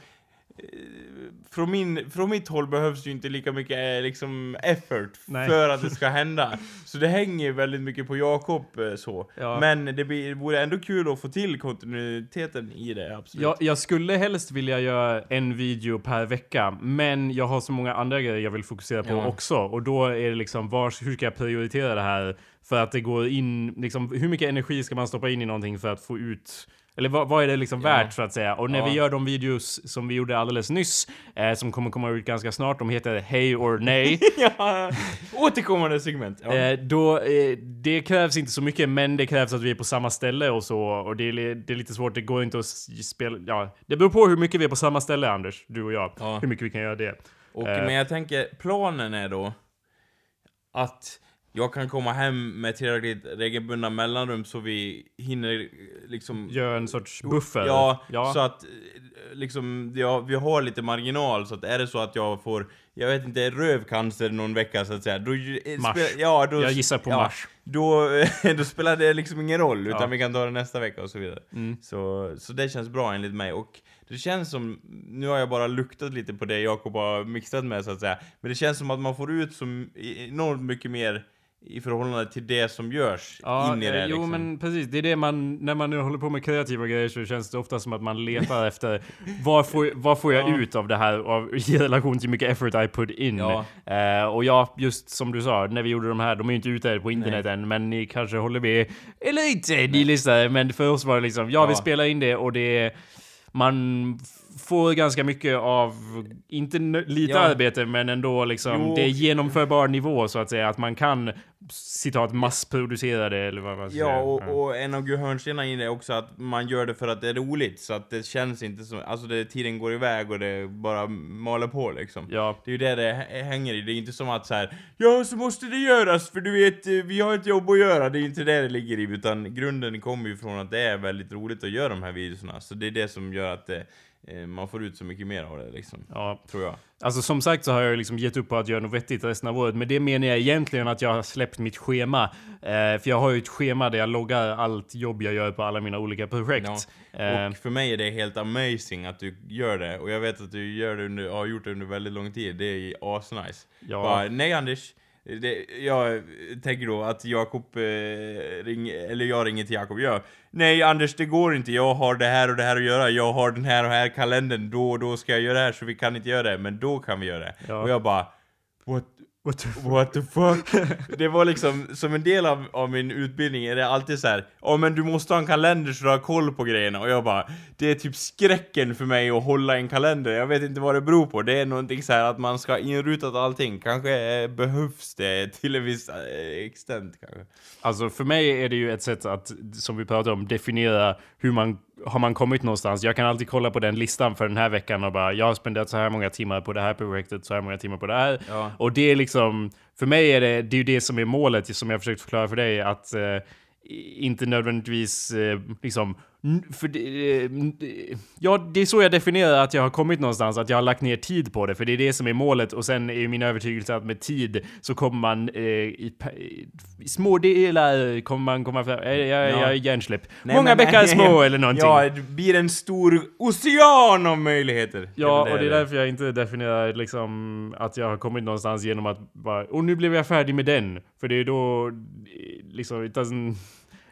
från, min, från mitt håll behövs ju inte lika mycket eh, liksom effort Nej. för att det ska hända. Så det hänger väldigt mycket på Jakob eh, så. Ja. Men det, blir, det vore ändå kul att få till kontinuiteten i det, absolut. Jag, jag skulle helst vilja göra en video per vecka, men jag har så många andra grejer jag vill fokusera på Ja. också. Och då är det liksom, var, hur ska jag prioritera det här? För att det går in, liksom, hur mycket energi ska man stoppa in i någonting för att få ut eller vad, vad är det liksom Ja. värt så att säga? Och när Ja. vi gör de videos som vi gjorde alldeles nyss, eh, som kommer komma ut ganska snart, de heter Hej or Nej. ja, återkommande segment. Ja. Eh, då, eh, det krävs inte så mycket, men det krävs att vi är på samma ställe och så. Och det är, det är lite svårt, det går inte att spela... Ja, det beror på hur mycket vi är på samma ställe, Anders, du och jag. Ja. Hur mycket vi kan göra det. Och, Eh. Men jag tänker, planen är då att jag kan komma hem med tillräckligt regelbundna mellanrum så vi hinner liksom... Gör en sorts buffer. Ja, ja. så att eh, liksom, ja, vi har lite marginal så att är det så att jag får, jag vet inte, rövcancer någon vecka så att säga, då... eh, Mars. ja, då, Jag gissar på ja, mars. Då, då spelar det liksom ingen roll, utan Ja. vi kan ta det nästa vecka och så vidare. Mm. Så, så det känns bra enligt mig. Och det känns som, nu har jag bara luktat lite på det Jakob har mixat med så att säga, men det känns som att man får ut så enormt mycket mer i förhållande till det som görs Ja, in i eh, det jo liksom. men precis. Det är det man, när man nu håller på med kreativa grejer så känns det ofta som att man letar efter vad får, vad får jag Ja. ut av det här av, i relation till hur mycket effort I put in. Ja. Eh, och ja, just som du sa, när vi gjorde de här, de är ju inte ute på internet än, men ni kanske håller med, eller inte, ni lyssnar, men för oss var det liksom, ja, vi Ja. spelar in det och det man f- får ganska mycket av, inte lite Ja. arbete, men ändå liksom, Jo. det är genomförbar nivå så att säga, att man kan citat massproducera det eller vad man ska Ja, säga. och, och en av hörnstenarna i det är också att man gör det för att det är roligt, så att det känns inte som, alltså det, tiden går iväg och det bara maler på liksom. Ja, Det är ju det det hä- hänger i, det är inte som att så här, ja så måste det göras för du vet, eh, vi har ett jobb att göra, det är inte det det ligger i, utan grunden kommer ju från att det är väldigt roligt att göra de här videorna, så det är det som gör att det man får ut så mycket mer av det liksom. Ja. Tror jag. Alltså som sagt så har jag liksom gett upp på att göra något vettigt resten av året. Men det menar jag egentligen att jag har släppt mitt schema. Eh, för jag har ju ett schema där jag loggar allt jobb jag gör på alla mina olika projekt. Eh, Och för mig är det helt amazing att du gör det. Och jag vet att du gör det under, har gjort det under väldigt lång tid. Det är asnice. Ja. Bara, nej Anders. Det, jag tänker då att Jakob eh, ring, eller jag ringer till Jakob. Ja, nej Anders det går inte. Jag har det här och det här att göra. Jag har den här och här kalendern. Då och då ska jag göra det här så vi kan inte göra det. Men då kan vi göra det. Ja. Och jag bara What, what, the fuck? det var liksom, som en del av, av min utbildning är det alltid så här. Ja men du måste ha en kalender så du har koll på grejerna. Och jag bara, det är typ skräcken för mig att hålla en kalender. Jag vet inte vad det beror på. Det är någonting så här att man ska ha inrutat allting. Kanske eh, behövs det till en viss eh, extent kanske. Alltså för mig är det ju ett sätt att, som vi pratade om, definiera hur man har man kommit någonstans. Jag kan alltid kolla på den listan för den här veckan och bara jag har spenderat så här många timmar på det här projektet, så här många timmar på det här. Ja. Och det är liksom, för mig är det, det är ju det som är målet som jag försökt förklara för dig att eh, inte nödvändigtvis eh, liksom för det, eh, ja, det är så jag definierar att jag har kommit någonstans, att jag har lagt ner tid på det, för det är det som är målet och sen är min övertygelse att med tid så kommer man eh, i, i små delar kommer man komma fram, jag, jag, jag är hjärnsläpp. Nej, Många bäckar små eller någonting. Ja, det blir en stor ocean av möjligheter. Ja, väl och det är därför jag inte definierar liksom att jag har kommit någonstans genom att bara, och nu blev jag färdig med den. För det är då, eh, liksom, it doesn't...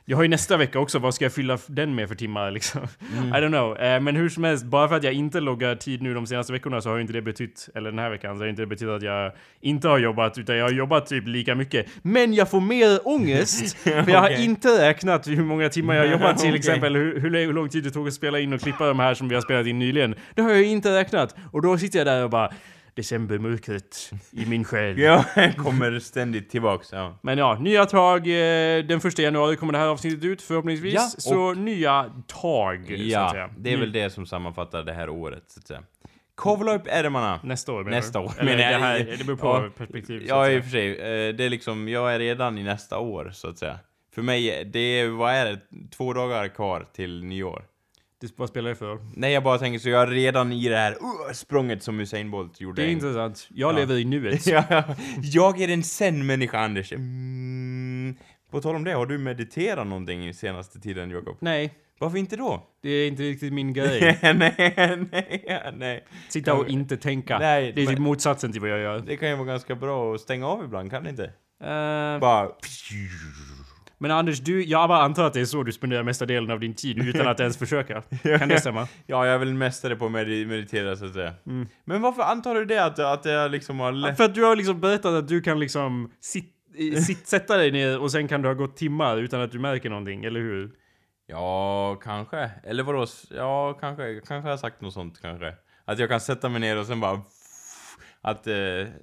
Jag har ju nästa vecka också, vad ska jag fylla den med för timmar liksom? I don't know. Eh, men hur som helst, bara för att jag inte loggar tid nu de senaste veckorna så har ju inte det betytt, eller den här veckan, så har inte det betytt att jag inte har jobbat, utan jag har jobbat typ lika mycket. Men jag får mer ångest! för jag har inte räknat hur många timmar jag har jobbat till Okej. exempel, hur, hur, hur lång tid det tog att spela in och klippa de här som vi har spelat in nyligen. Det har jag inte räknat. Och då sitter jag där och bara Decembermörkret i min själ. Ja, kommer ständigt tillbaks. Ja. Men ja, nya tag. eh, Den första januari kommer det här avsnittet ut förhoppningsvis. Ja, så nya tag, Ja, det är väl det som sammanfattar det här året, så att säga. Kavla upp ärmarna! Nästa år menar Nästa år, menar det, här, det beror på Ja. perspektiv. Ja, i och för sig. eh, Det är liksom, jag är redan i nästa år, så att säga. För mig, det är, vad är det, två dagar kvar till nyår. Det, vad spelar det för roll? Nej, jag bara tänker så jag är redan i det här uh, språnget som Usain Bolt gjorde. Det är en- intressant. Jag Ja. lever i nuet. Ja, jag är en zen-människa, Anders. Mm, på tal om det, har du mediterat någonting i senaste tiden, Jakob? Nej, Varför inte då? det är inte riktigt min grej. nej, nej, nej. Sitta och inte tänka. Nej, det är typ men- motsatsen till vad jag gör. Det kan ju vara ganska bra att stänga av ibland, kan det inte? Eh, Bara... men Anders, du, jag bara antar att det är så du spenderar mesta delen av din tid utan att ens försöka. Kan det stämma? Ja, jag är väl mästare på att medi- meditera, så att säga. Mm. Men varför antar du det? Att, att jag liksom har lätt... För att du har liksom berättat att du kan liksom sit, sit, sätta dig ner och sen kan du ha gått timmar utan att du märker någonting, eller hur? Ja, kanske. Eller vadå? Ja, kanske. Kanske har jag sagt något sånt, kanske. Att jag kan sätta mig ner och sen bara... Att eh,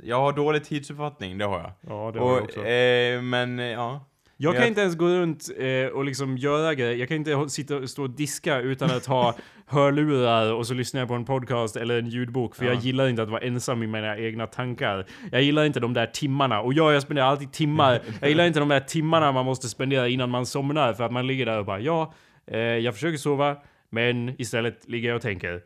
jag har dålig tidsuppfattning, det har jag. Ja, det har jag Och, också. eh, men eh, ja. Jag kan inte ens gå runt eh, och liksom göra grejer. Jag kan inte sitta och stå och diska utan att ha hörlurar och så lyssnar jag på en podcast eller en ljudbok. För Ja. jag gillar inte att vara ensam i mina egna tankar. Jag gillar inte de där timmarna. Och ja, jag spenderar alltid timmar. Jag gillar inte de där timmarna man måste spendera innan man somnar. För att man ligger där och bara ja, eh, jag försöker sova. Men istället ligger jag och tänker.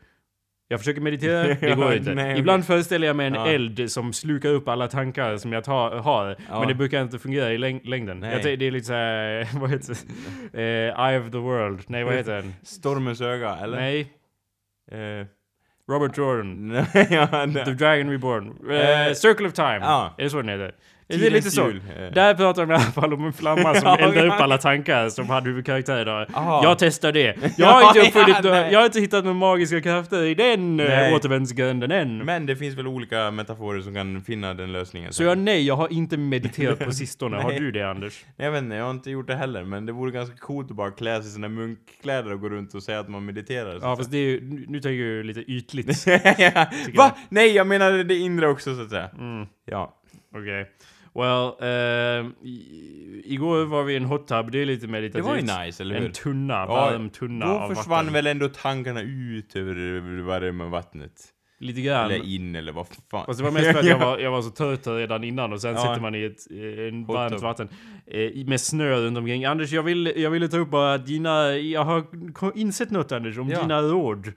Jag försöker meditera, det går inte. nej, Ibland föreställer jag mig en Ja. eld som slukar upp alla tankar som jag tar, har. Ja. Men det brukar inte fungera i läng- längden. Jag det är lite såhär, vad heter det? Eh, Eye of the World. Nej, vad heter den? Stormens öga, eller? Nej, Eh, Robert Jordan. ja. The Dragon Reborn. Eh, Circle of Time. ja. Är det så den heter? Det är lite så. jul, eh. Där pratar de i alla fall om en flamma som eldar upp alla tankar som hade huvudkaraktär då. Aha. Jag testar det. Jag har inte uppfunnit några, jag har inte hittat några magiska krafter i den Nej. äh, återvändsgränden än. Men det finns väl olika metaforer som kan finna den lösningen. Så jag, nej, jag har inte mediterat på sistone. Har du det Anders? Jag vet inte, jag har inte gjort det heller, men det vore ganska coolt att bara klä sig i sina munkkläder och gå runt och säga att man mediterar. Ja, fast det är ju, nu tänker jag ju lite ytligt. ja. Va? Nej, jag menar det inre också så att säga. Mm. Ja. Okej. Well, i, igår var vi i en hot tub, det är lite Det meditativt. var ju nice, eller hur? En tunna, Ja, varm tunna Då av försvann vatten. väl ändå tankarna ut över varma vattnet. Lite grann. Eller in, eller vad fan. Fast det var mest för att jag var, jag var så trött redan innan och sen Ja. sitter man i ett eh, en Hot varmt tub. vatten eh, med snö runt omkring. Anders, jag, vill, jag ville ta upp bara dina... Jag har insett något Anders, om Ja. dina råd.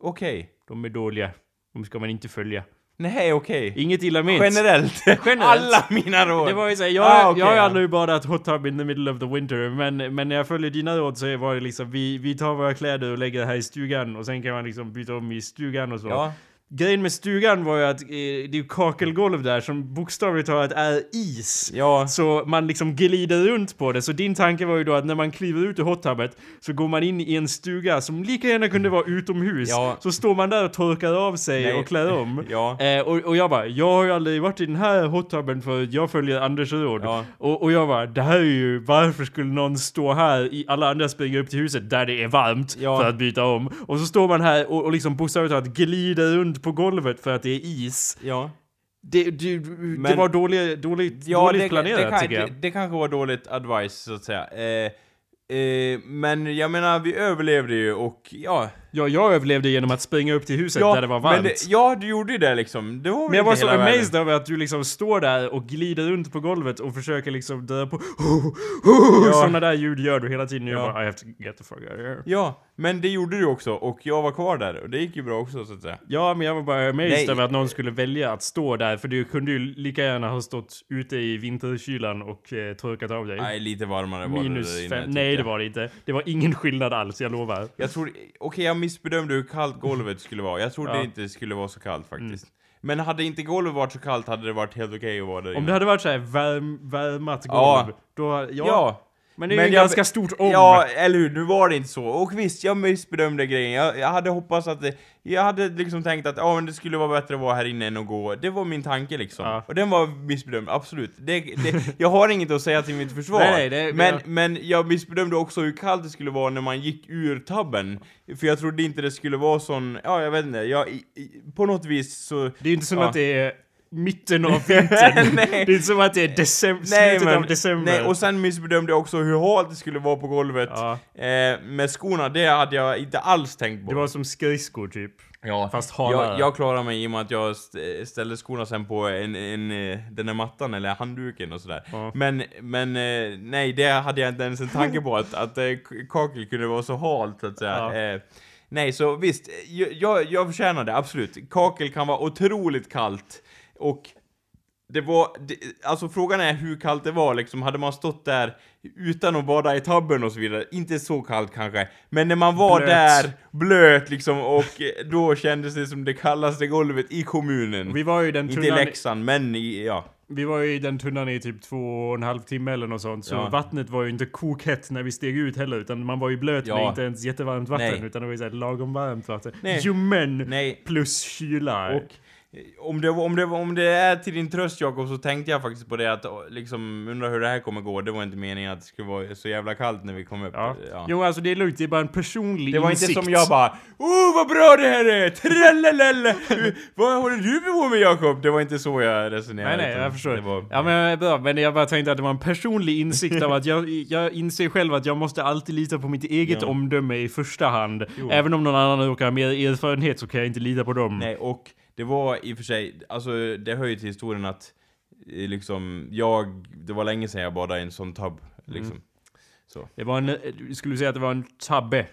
Okej. De är dåliga. De ska man inte följa. Nej, okej. Inget illa ment. Generellt. Generellt. Alla mina råd. Det var ju såhär, jag, Ah, okej, jag har ja. aldrig badat hot tub in the middle of the winter, men, men när jag följer dina råd så var det liksom, vi, vi tar våra kläder och lägger det här i stugan och sen kan man liksom byta om i stugan och så. Ja. Grejen med stugan var ju att eh, det är kakelgolv där som bokstavligt talat är is. Ja. Så man liksom glider runt på det. Så din tanke var ju då att när man kliver ut ur hottubet så går man in i en stuga som lika gärna kunde vara utomhus. Ja. Så står man där och torkar av sig Nej. och klär om. Ja. Eh, och, och jag bara, jag har ju aldrig varit i den här hottuben för jag följer Anders råd. Ja. Och, och jag bara, det här är ju, varför skulle någon stå här, i, alla andra springer upp till huset där det är varmt Ja. för att byta om. Och så står man här och, och liksom bokstavligt talat glider runt på golvet för att det är is. Ja. Det, det, det Men- var dåligt, dåligt, Ja, dåligt det, planerat det, kan, tycker jag. det, det kanske var dåligt advice, så att säga. Eh, eh, men jag menar, vi överlevde ju och ja... Ja, jag överlevde genom att springa upp till huset ja där det var varmt. Men det, ja, du gjorde ju det liksom. Det var Men jag var så amazed över att du liksom står där och glider runt på golvet och försöker liksom dra på... Ja. Sådana där ljud gör du hela tiden. Jag Ja. bara, I have to get the fuck out of here. Ja, men det gjorde du också och jag var kvar där och det gick ju bra också så att säga. Ja, men jag var bara amazed Nej. över att någon skulle välja att stå där, för du kunde ju lika gärna ha stått ute i vinterkylan och eh, torkat av dig. Nej, lite varmare var det Minus där inne, fem. Nej, det jag. var det inte. Det var ingen skillnad alls, jag lovar. Jag tror, okej jag missbedömde hur kallt golvet skulle vara. Jag trodde Ja. Mm. inte det skulle vara så kallt faktiskt. Men hade inte golvet varit så kallt hade det varit helt okej att vara där Om inne. det hade varit såhär värm, värmat golv, Ja. då... Ja. Ja. Men det är Men ju jag- ganska stort om. Ja, eller hur? Nu var det inte så. Och visst, jag missbedömde grejen. Jag, jag hade hoppats att det, Jag hade liksom tänkt att ja, men det skulle vara bättre att vara här inne än att gå. Det var min tanke liksom. Ja. Och den var missbedömd, absolut. Det, det, jag har inget att säga till mitt försvar. Nej, det- men, ja. men jag missbedömde också hur kallt det skulle vara när man gick ur tabben. För jag trodde inte det skulle vara sån, ja jag vet inte, jag, i, i, på något vis så... Det är ju inte som Ja. att det är mitten av vintern. Det är inte som att det är decem- Nej, slutet men, av december. nej, och sen missbedömde jag också hur halt det skulle vara på golvet. Ja. Eh, med skorna, det hade jag inte alls tänkt på. Det var som skridskor typ. Ja, Fast halare. jag, jag klarar mig i och med att jag st- ställde skorna sen på en, en, eh, den här mattan eller handduken och sådär. Ja. Men, men eh, nej, det hade jag inte ens en tanke på att, att eh, kakel kunde vara så halt så att säga. Ja. Eh, nej, så visst, jag, jag, jag förtjänar det, absolut. Kakel kan vara otroligt kallt. Och det var, det, alltså frågan är hur kallt det var liksom, hade man stått där utan att bada i tabben och så vidare, inte så kallt kanske, men när man var Blöt. där, blöt liksom, och då kändes det som det kallaste golvet i kommunen. Vi var ju den inte i Leksand, men i, ja. vi var ju i den tunnan i typ två och en halv timme eller något sånt. Så Ja. vattnet var ju inte kokhett när vi steg ut heller. Utan man var ju blöt Ja. med inte ens jättevarmt vatten. Nej. Utan det var ju såhär lagom varmt vatten. Nej. Jo men! Plus kyla. och om det, om, det, om det är till din tröst Jakob, så tänkte jag faktiskt på det att å, liksom, undra hur det här kommer gå. Det var inte meningen att det skulle vara så jävla kallt när vi kom upp. Ja. Ja. Jo alltså det är lugnt, det är bara en personlig Det var inte insikt. som jag bara Oh vad bra det här är! Tralala! Vad håller du på med Jakob? Det var inte så jag resonerade. Nej nej, jag förstår. Det var, Ja men bra, men jag bara tänkte att det var en personlig insikt av att jag, jag inser själv att jag måste alltid lita på mitt eget Ja. omdöme i första hand. Jo. Även om någon annan råkar ha mer erfarenhet så kan jag inte lita på dem. Nej, och det var i och för sig, alltså det hör ju till historien att eh, liksom, jag, det var länge sedan jag badade i en sån tab, liksom. Mm. Så. Det var en, eh, skulle du säga att det var en tabbe?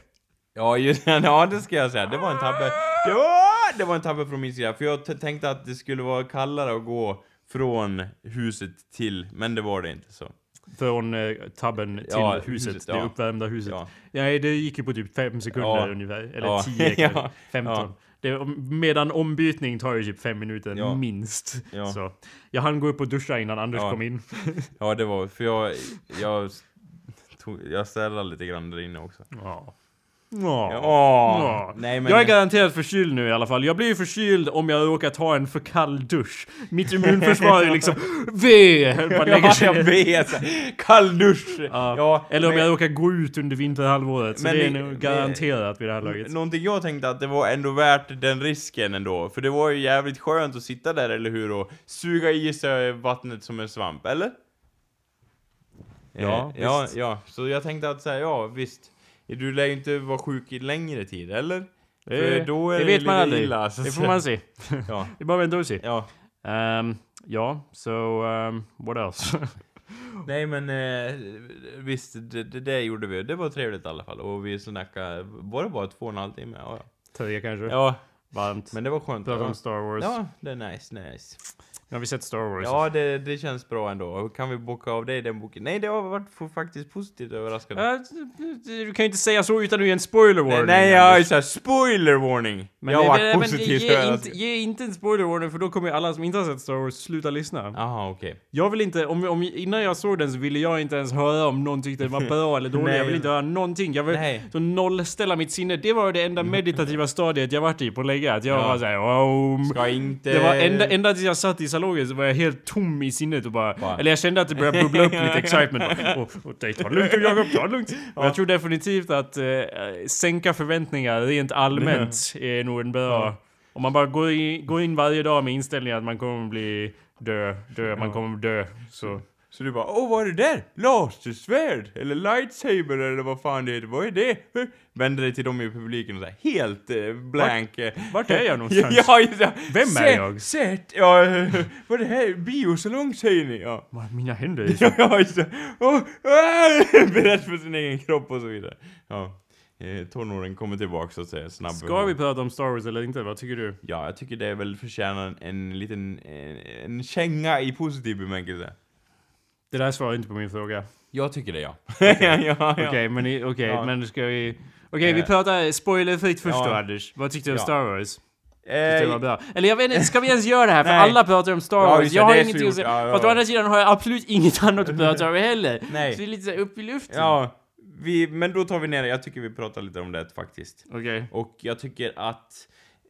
Ja, just, ja, det ska jag säga. Det var en tabbe. Det var, det var en tabbe från min sida, för jag tänkte att det skulle vara kallare att gå från huset till, men det var det inte så. Från eh, tabben till Ja, huset, huset, det ja. uppvärmda huset. Ja. Nej, det gick ju på typ fem sekunder Ja. ungefär. Eller Ja. tio, kanske. Ja. 15. Det, medan ombytning tar ju typ fem minuter, Ja. minst. Ja. Så. Jag hann gå upp och duscha innan Anders Ja. kom in. Ja, det var, för jag, jag, tog, jag ställde lite grann där inne också. Ja. Ja, Ja. åh, Ja. nej men... Jag är garanterat förkyld nu i alla fall. Jag blir ju förkyld om jag råkar ta en för kall dusch. Mitt immunförsvar är liksom V! Ja, jag vet! Kall dusch! Ja. Eller om men- jag råkar gå ut under vinterhalvåret. Så Men det är nog garanterat vid det här laget. Någonting jag tänkte att det var ändå värt den risken ändå, för det var ju jävligt skönt att sitta där, eller hur? Och suga i sig vattnet som en svamp, eller? Ja, eh, ja, visst. ja. Så jag tänkte att säga, ja visst. Du lär ju inte vara sjuk i längre tid, eller? För då är det det vet man aldrig. illa, det får man se. Ja, Det är bara vänta och se. ja. Ehm, ja, så... Um, what else? Nej men eh, visst, det, det, det gjorde vi. Det var trevligt i alla fall. Och vi snackade, var det bara två och en halv timme? Ja, ja. Tre kanske. Ja, Varmt. men det var skönt. Prata om Star Wars. ja det är nice, nice. Nu har vi sett Star Wars. Ja, det, det känns bra ändå. Kan vi boka av dig den boken? Nej, det har varit faktiskt positivt överraskande. Du kan ju inte säga så utan att ge en spoiler warning. Nej, jag är såhär spoiler warning! Men, jag har varit positivt ge, inte, överraskad. ge inte en spoiler warning för då kommer alla som inte har sett Star Wars sluta lyssna. Jaha, okej. Jag vill inte, om, om, innan jag såg den så ville jag inte ens höra om någon tyckte den var bra eller dålig. Nej. Jag vill inte höra någonting. Jag vill Nej. så nollställa mitt sinne. Det var det enda meditativa stadiet jag varit i på länge. Att jag Ja. var såhär, om. Ska inte... Det var ända, ända tills jag satt i salongen så var jag helt tom i sinnet och bara... Bara- Eller jag kände att det började bubbla upp lite excitement. Och, och, det, ta det lugnt Jakob, ta det lugnt. Och jag tror definitivt att eh, sänka förväntningar rent allmänt är nog en bra... Om man bara går in, går in varje dag med inställningen att man kommer bli dö, dö, man kommer dö. Så... Så du bara åh vad är det där? Lasersvärd? Eller lightsaber eller vad fan det heter? Vad är det? Vänder dig till dem i publiken och här, helt eh, blank. eh. Vart är jag någonstans? ja, just det. Vem är Sätt- jag? Sätt! Ja, eh, vad är det här? Biosalong säger ni? Ja. Mina händer är så... Ja, just det. Åh, äh, Beredd för sin egen kropp och så vidare. Ja. Eh, tonåren kommer tillbaka så att säga, snabb. Ska vi prata om Star Wars eller inte? Vad tycker du? Ja, jag tycker det väl förtjänar en, en liten, en, en känga i positiv bemärkelse. Det där svarar inte på min fråga. Jag tycker det ja. ja, ja. Okej, men, i- okej, Ja. men ska vi... Okej, vi Eh. pratar spoilerfritt först då Ja. Anders. Vad tyckte du om Ja. Star Wars? Tyckte det var Eh, bra. Eller jag vet inte, ska vi ens göra det här? För Nej. alla pratar om Star Ja, Wars. just det, jag har det är så ingenting att gjort. säga. Ja, ja. Fast å andra sidan har jag absolut inget annat att prata om heller. Nej. Så det är lite såhär upp i luften. ja, vi, men då tar vi ner det. Jag tycker vi pratar lite om det faktiskt. Okej. Och jag tycker att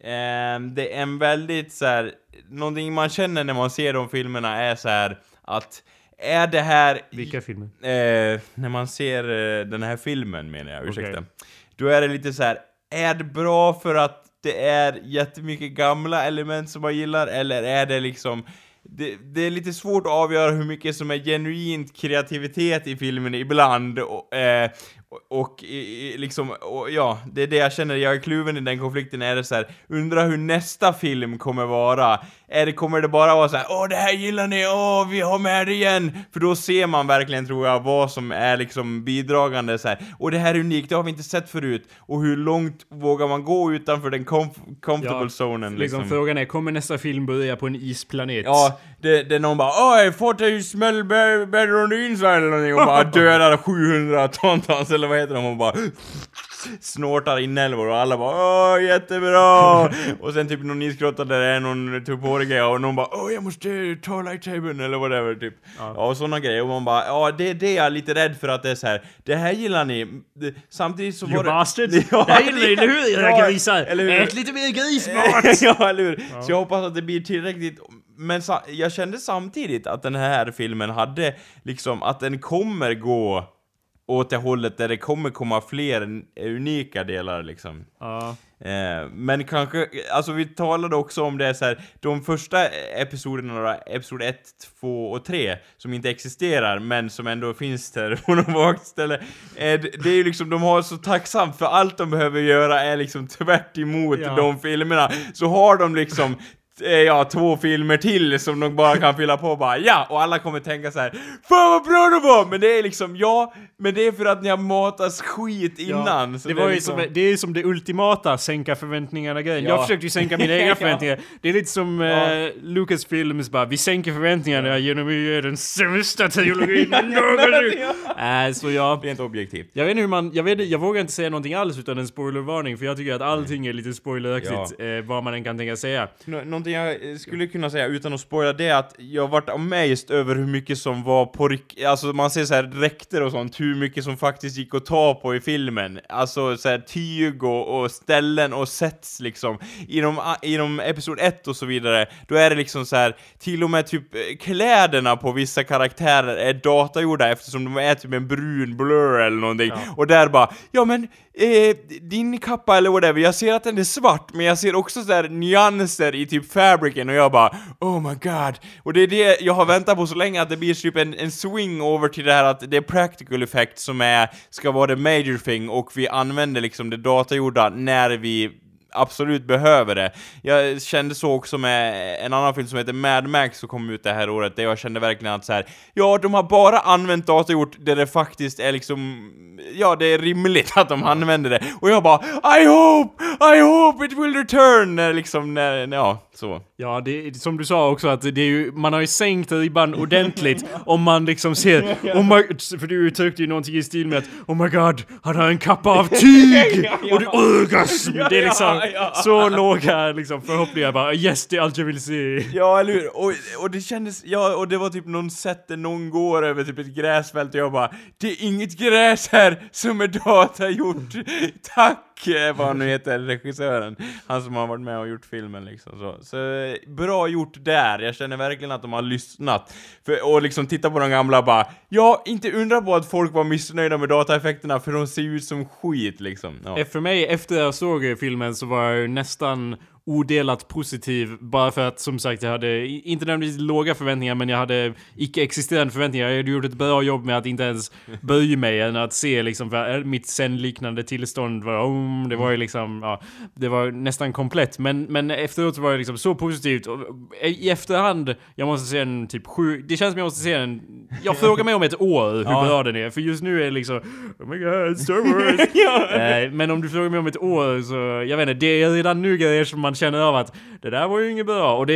ehm, det är en väldigt så här, någonting man känner när man ser de filmerna är så här att är det här Vilka filmer? Eh, när man ser eh, den här filmen menar jag, ursäkta. Okej. Då är det lite så här. är det bra för att det är jättemycket gamla element som man gillar, eller är det liksom det, det är lite svårt att avgöra hur mycket som är genuint kreativitet i filmen ibland, och, eh, och, och i, i, liksom, och, ja, det är det jag känner, jag är kluven i den konflikten, är det så här, undrar hur nästa film kommer vara, är det, kommer det bara vara så här, åh det här gillar ni, åh vi har med det igen, för då ser man verkligen tror jag vad som är liksom bidragande så här. och det här är unikt, det har vi inte sett förut, och hur långt vågar man gå utanför den comf- comfortable Ja, zonen Liksom, liksom. frågan är, kommer nästa film börja på en isplanet? Ja, det, det är någon bara thought I smell be- better on the inside eller någonting och bara dödar 700 tontons eller vad heter de och bara snortar inälvor och alla bara Åh, jättebra! och sen typ någon isgrotta där det är någon tuppårig och någon bara Åh, jag måste ta lightsabern eller whatever typ. Ja, och sådana grejer och man bara Ja, det, det är jag lite rädd för att det är så här. Det här gillar ni. Det, samtidigt så You var det... bastard! Ja, det här gillar ni, eller hur era Ja, grisar? Ät lite mer grismat! ja, eller hur? Så jag hoppas att det blir tillräckligt. Men jag kände samtidigt att den här filmen hade liksom, att den kommer gå åt det hållet där det kommer komma fler unika delar liksom. ja. Eh, men kanske, alltså vi talade också om det så här, de första episoderna, då, episod 1, 2 och 3, som inte existerar men som ändå finns där på något vagt ställe. Eh, det, det är ju liksom, de har så tacksamt för allt de behöver göra är liksom tvärt emot Ja. de filmerna. Så har de liksom Ja, två filmer till som de bara kan fylla på bara ja, och alla kommer tänka så här Fan vad bra det var! Men det är liksom, ja, men det är för att ni har matats skit innan. så det, var är liksom, som, det är som det ultimata sänka förväntningarna grejen. Ja. Jag försökte ju sänka mina egna Ja. förväntningar. Det är lite som Ja. eh, Lucasfilms bara, vi sänker förväntningarna genom att göra den sämsta trilogin någonsin. Äh, så jag... Rent objektivt. Jag vet inte hur man, jag, vet, jag vågar inte säga någonting alls utan en spoilervarning för jag tycker att allting är lite spoileraktigt, eh, vad man än kan tänka säga. Nå- någonting jag eh, skulle kunna säga utan att spoila det är att jag varit amazed över hur mycket som var på rikt- Alltså man ser så här dräkter och sånt, hur mycket som faktiskt gick att ta på i filmen. Alltså så här tyg och, och ställen och sets liksom. Inom, inom episod 1 och så vidare, då är det liksom så här till och med typ eh, kläderna på vissa karaktärer är datagjorda eftersom de är typ en brun blur eller någonting. Och där bara, ja men eh, din kappa eller whatever, jag ser att den är svart men jag ser också sådär nyanser i typ fabricen och jag bara Oh my god! Och det är det jag har väntat på så länge att det blir typ en, en swing over till det här att det är practical effect som är, ska vara the major thing och vi använder liksom det datagjorda när vi absolut behöver det. Jag kände så också med en annan film som heter Mad Max som kom ut det här året, där jag kände verkligen att så här, ja, de har bara använt datorgjort där det faktiskt är liksom, ja, det är rimligt att de använder det. Och jag bara, I hope, I hope it will return, liksom, när, ja, så. Ja, det som du sa också att det är ju, man har ju sänkt ribban ordentligt om man liksom ser, oh my, för du uttryckte ju någonting i stil med att Oh my god, han har en kappa av tyg! Och det, orgasm! Det är liksom så låga liksom förhoppningar bara yes, det är allt jag vill se. Ja, eller hur? Och, och det kändes, ja, och det var typ någon sätt där någon går över typ ett gräsfält och jag bara Det är inget gräs här som är datagjort! Tack! Vad han nu heter, regissören. Han som har varit med och gjort filmen liksom så. Så bra gjort där, jag känner verkligen att de har lyssnat. För, och liksom titta på de gamla bara Ja, inte undra på att folk var missnöjda med dataeffekterna för de ser ut som skit liksom. Ja. Eh, för mig, efter jag såg filmen så var jag ju nästan odelat positiv bara för att som sagt jag hade inte nödvändigtvis låga förväntningar men jag hade icke-existerande förväntningar. Jag hade gjort ett bra jobb med att inte ens böja mig än att se liksom för mitt sen-liknande tillstånd var om det var ju liksom ja, det var nästan komplett. Men, men efteråt var det liksom så positivt. Och i efterhand jag måste se en typ sju det känns som jag måste se en jag frågar mig om ett år hur Ja. bra den är för just nu är det liksom oh my god Star Wars! Eh, men om du frågar mig om ett år så, jag vet inte, det är redan nu grejer som man känner av att det där var ju inget bra. Och det,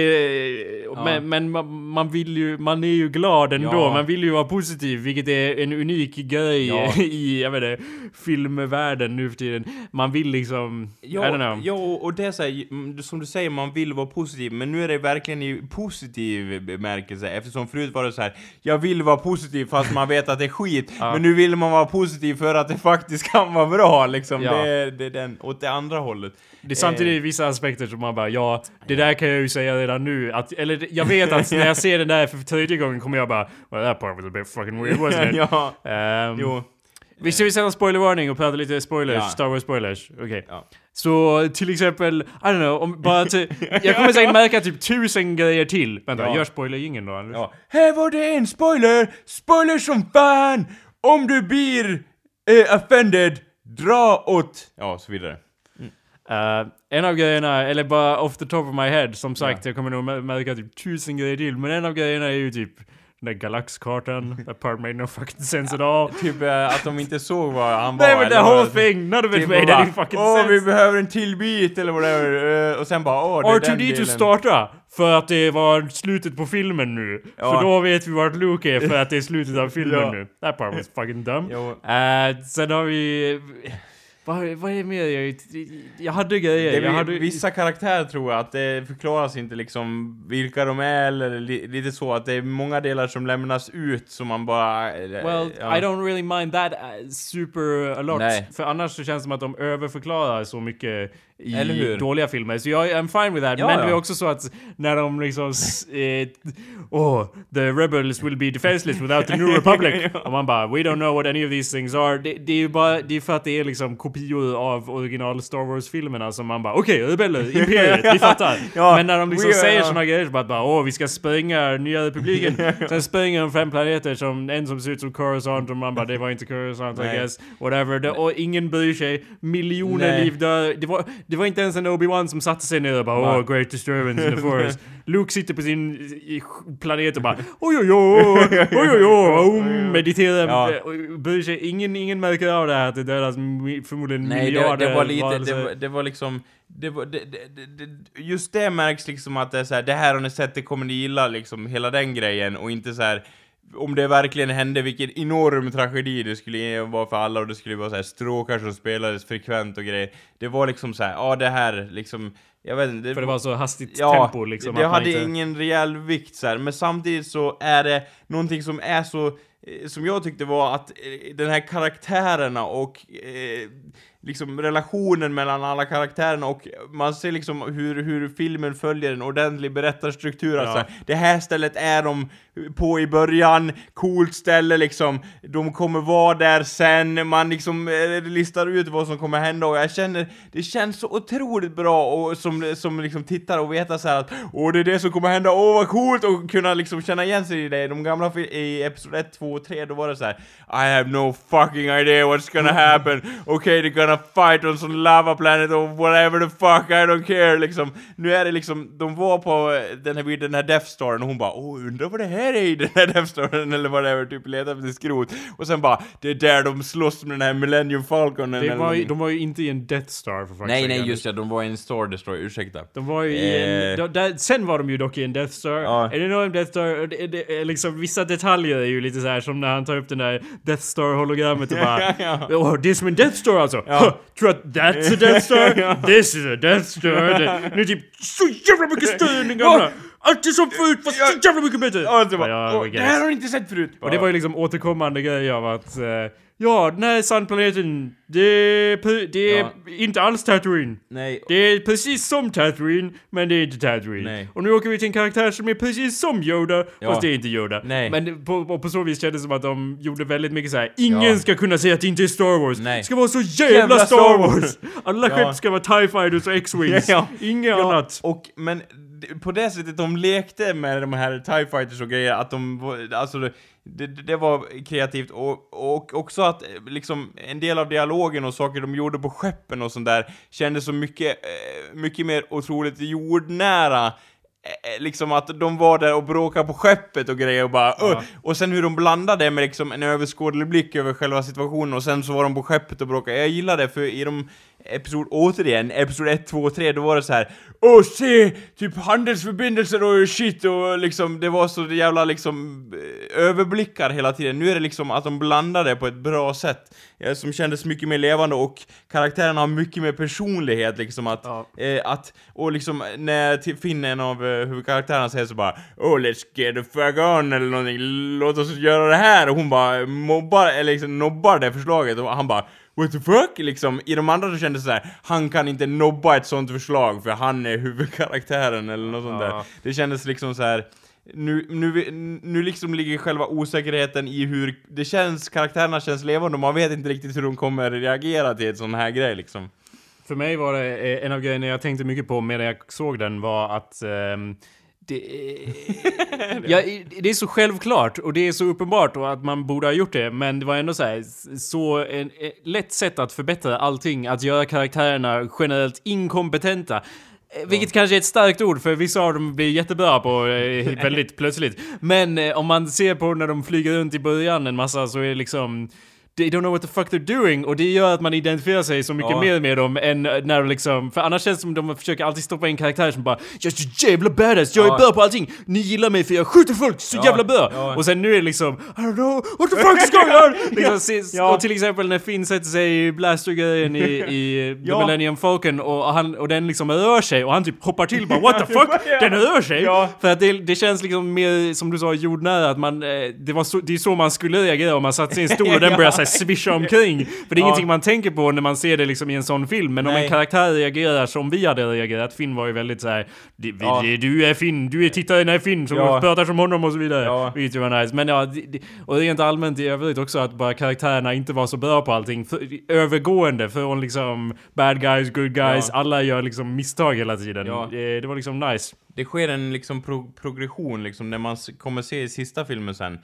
men, men man, man vill ju, man är ju glad ändå. Ja. Man vill ju vara positiv, vilket är en unik grej Ja. i, jag vet inte, filmvärlden nu för tiden. Man vill liksom, I don't know. Ja, och det är så här, mm, som du säger, man vill vara positiv, men nu är det verkligen i positiv bemärkelse, eftersom förut var det så här, jag vill vara positiv fast man vet att det är skit, Ja. men nu vill man vara positiv för att det faktiskt kan vara bra, liksom. Ja. Det, det är den, åt det andra hållet. Det är samtidigt vissa aspekter som man bara, ja, det där kan jag ju säga redan nu. Att, eller jag vet att när jag ser den där för tredje gången kommer jag bara, well that part was a bit fucking weird wasn't it? ja, Ehm, jo. Vi ska vi sätta spoilervarning och prata lite spoilers, Ja. Star Wars spoilers. Okej. Ja. Så till exempel, I don't know, om bara till, Jag kommer säkert märka typ tusen grejer till. Vänta, Ja. gör spoiler ingen då Anders? Ja. Här var det en spoiler! Spoiler som fan! Om du blir eh, offended, dra åt... Ja, så vidare. Eh, en av grejerna, eller bara off the top of my head, som sagt, jag kommer nog mä- märka typ tusen grejer till. Men en av grejerna är ju typ den där galaxkartan. That part made no fucking sense at all. Typ eh, att de inte såg vad han var. Nej men the whole thing, none of it Typ made bara, any fucking Åh, sense. vi behöver en till bit eller whatever. eh, Och sen bara, åh, det är den R2D2 delen. starta för att det var slutet på filmen nu. Ja. För då vet vi vart Luke är för att det är slutet av filmen Ja. nu. That part was fucking dumb. Uh, sen har vi... Vad, vad är mer? Jag, jag hade grejer. Jag hade, Vissa karaktärer tror jag att det förklaras inte liksom vilka de är eller li, lite så att det är många delar som lämnas ut som man bara... eh, Well, ja. I don't really mind that uh, super a lot. Nej. För annars så känns det som att de överförklarar så mycket i dåliga filmer. Så jag I'm fine with that. Ja, men ja. det är också så att när de liksom... eh, oh, the rebels will be defenseless without the new republic. Och man bara, we don't know what any of these things are. Det, det är ju bara, det är för att det är liksom kopior av original Star Wars-filmerna som man bara, okej, rebeller, imperiet, vi fattar. Ja, men när de liksom we- säger ja. såna grejer så bara, bara, åh, vi ska spränga nya republiken. Sen spränger de fem planeter som en som ser ut som Coruscant och man bara, det var inte Coruscant I guess. Whatever. Det, och ingen bryr sig. Miljoner Nej. liv dör. Det var, det var inte ens en Obi-Wan som satte sig ner och bara, Nej. great disturbance in the forest. Luke sitter på sin planet och bara, oj oj oj, oj oj oj, om, mediterar, Ja. och bryr sig. Ingen, ingen märker av det här att det dödas förmodligen Nej, det, miljarder det var lite, det varelser. var, det var liksom... Det var, det, det, det, det, just det märks liksom att det är så här, det här har ni sett, det kommer ni gilla liksom, hela den grejen och inte så här om det verkligen hände, vilken enorm tragedi det skulle vara för alla och det skulle vara så här stråkar som spelades frekvent och grejer. Det var liksom så här, ja det här liksom, jag vet inte. För det var så hastigt Ja, tempo liksom. det hade inte- ingen rejäl vikt så här. men samtidigt så är det någonting som är så, eh, som jag tyckte var att eh, den här karaktärerna och eh, liksom relationen mellan alla karaktärerna och man ser liksom hur, hur filmen följer en ordentlig berättarstruktur. Ja. Alltså, det här stället är de på i början, coolt ställe liksom, de kommer vara där sen, man liksom eh, listar ut vad som kommer hända och jag känner, det känns så otroligt bra och som, som liksom tittar och veta så här att åh det är det som kommer hända, åh vad coolt! och kunna liksom känna igen sig i det. De gamla i episod 1, 2 och 3 då var det så här I have no fucking idea what's gonna happen, okay they're gonna fight on some lava planet or whatever the fuck, I don't care. Liksom. Nu är det liksom, de var på den här, den här Death Star och hon bara åh undrar vad det här är i den här Death Staren eller whatever, typ letar efter skrot. Och sen bara, det är där de slåss med den här Millennium Falconen Det eller var, ju- de var ju inte i en Death Star för fuck's Nej nej just ja, de var i en Star Destroyer, ursäkta. De var ju i en... Eh. De, där, sen var de ju dock i en Death Star. Ja. En enorm Death Star. Det, det, är liksom, vissa detaljer är ju lite så här som när han tar upp den där Death Star-hologrammet och bara... Ja. Åh, det är som en Death Star alltså! Ja. Tror att that's a Death Star? Ja. This is a Death Star! Det, nu är typ så jävla mycket större Allt är som förut fast så jävla mycket bättre! Ja, det, bara, Ja, I det här har du inte sett förut! Och det var ju liksom återkommande grej av att... eh, ja, den här sandplaneten, det är, det är Ja. inte alls Tatooine. Nej, Det är precis som Tatooine, men det är inte Tatooine. Nej. Och nu åker vi till en karaktär som är precis som Yoda, Ja. fast det är inte Yoda. Nej. Men på, på, på så vis kändes det som att de gjorde väldigt mycket så här. ingen Ja. ska kunna säga att det inte är Star Wars. Nej. Det ska vara så jävla, Jävla Star Wars! Alla Ja. skepp ska vara TIE Fighters och X-Wings. Ja. Inget Ja, annat. och men på det sättet de lekte med de här TIE Fighters och grejer, att de var- alltså det, det, var kreativt och, och också att eh, liksom en del av dialogen och saker de gjorde på skeppen och sånt där kändes så mycket, eh, mycket mer otroligt jordnära eh, Liksom att de var där och bråkade på skeppet och grejer och bara Ja. Och sen hur de blandade med liksom en överskådlig blick över själva situationen och sen så var de på skeppet och bråkade. Jag gillar det för i de episod, återigen, episod 1, 2 och 3, då var det så här. Åh se! Typ handelsförbindelser och shit och liksom, det var så jävla liksom eh, överblickar hela tiden. Nu är det liksom att de blandar det på ett bra sätt. eh, Som kändes mycket mer levande och karaktärerna har mycket mer personlighet liksom att, Ja. eh, att och liksom när Finn, en av eh, huvudkaraktärerna säger så bara Oh let's get the fuck on eller någonting, låt oss göra det här och hon bara mobbar, eller liksom nobbar det förslaget och han bara What the fuck? Liksom, i de andra så kändes det så här, han kan inte nobba ett sånt förslag för han är huvudkaraktären eller något sånt där. Det kändes liksom så här. Nu, nu, nu liksom ligger själva osäkerheten i hur det känns, karaktärerna känns levande och man vet inte riktigt hur de kommer reagera till ett sån här grej liksom. För mig var det eh, en av grejerna jag tänkte mycket på medan jag såg den var att ehm, det, ja, det är så självklart och det är så uppenbart och att man borde ha gjort det men det var ändå så här, så en, ett lätt sätt att förbättra allting, att göra karaktärerna generellt inkompetenta. Eh, Vilket kanske är ett starkt ord för vissa av dem blir jättebra på eh, väldigt plötsligt. Men eh, om man ser på när de flyger runt i början en massa så är det liksom They don't know what the fuck they're doing och det gör att man identifierar sig så mycket Ja. mer med dem än när de liksom, för annars känns det som de försöker alltid stoppa in karaktärer som bara Jag är så jävla badass, jag är Ja. bra på allting, ni gillar mig för jag skjuter folk så Ja, jävla bra! ja. Och sen nu är det liksom I don't know what the fuck is going on! liksom, Ja. Och till exempel när Finn sätter sig i blastergrejen i, i The. Millennium Falcon och, han, och den liksom rör sig och han typ hoppar till bara What the fuck? Den rör sig! För att det, det känns liksom mer, som du sa, jordnära att man, eh, det, var så, det är så man skulle reagera om man satt sig i en stol och den Ja. Så här swisha omkring. För det är Ja. ingenting man tänker på när man ser det liksom i en sån film. Men om Nej. en karaktär reagerar som vi hade reagerat, Finn var ju väldigt så här. "Det- vi- Ja. Du är Finn, du är tittaren är Finn som Ja. pratar som honom och så vidare. Ja. Vilket ju var nice. Men ja, och rent allmänt i övrigt också att bara karaktärerna inte var så bra på allting. För, övergående från liksom bad guys, good guys, Ja. alla gör liksom misstag hela tiden. Ja. Det, var liksom nice. Det sker en liksom pro progression liksom när man kommer se i sista filmen sen.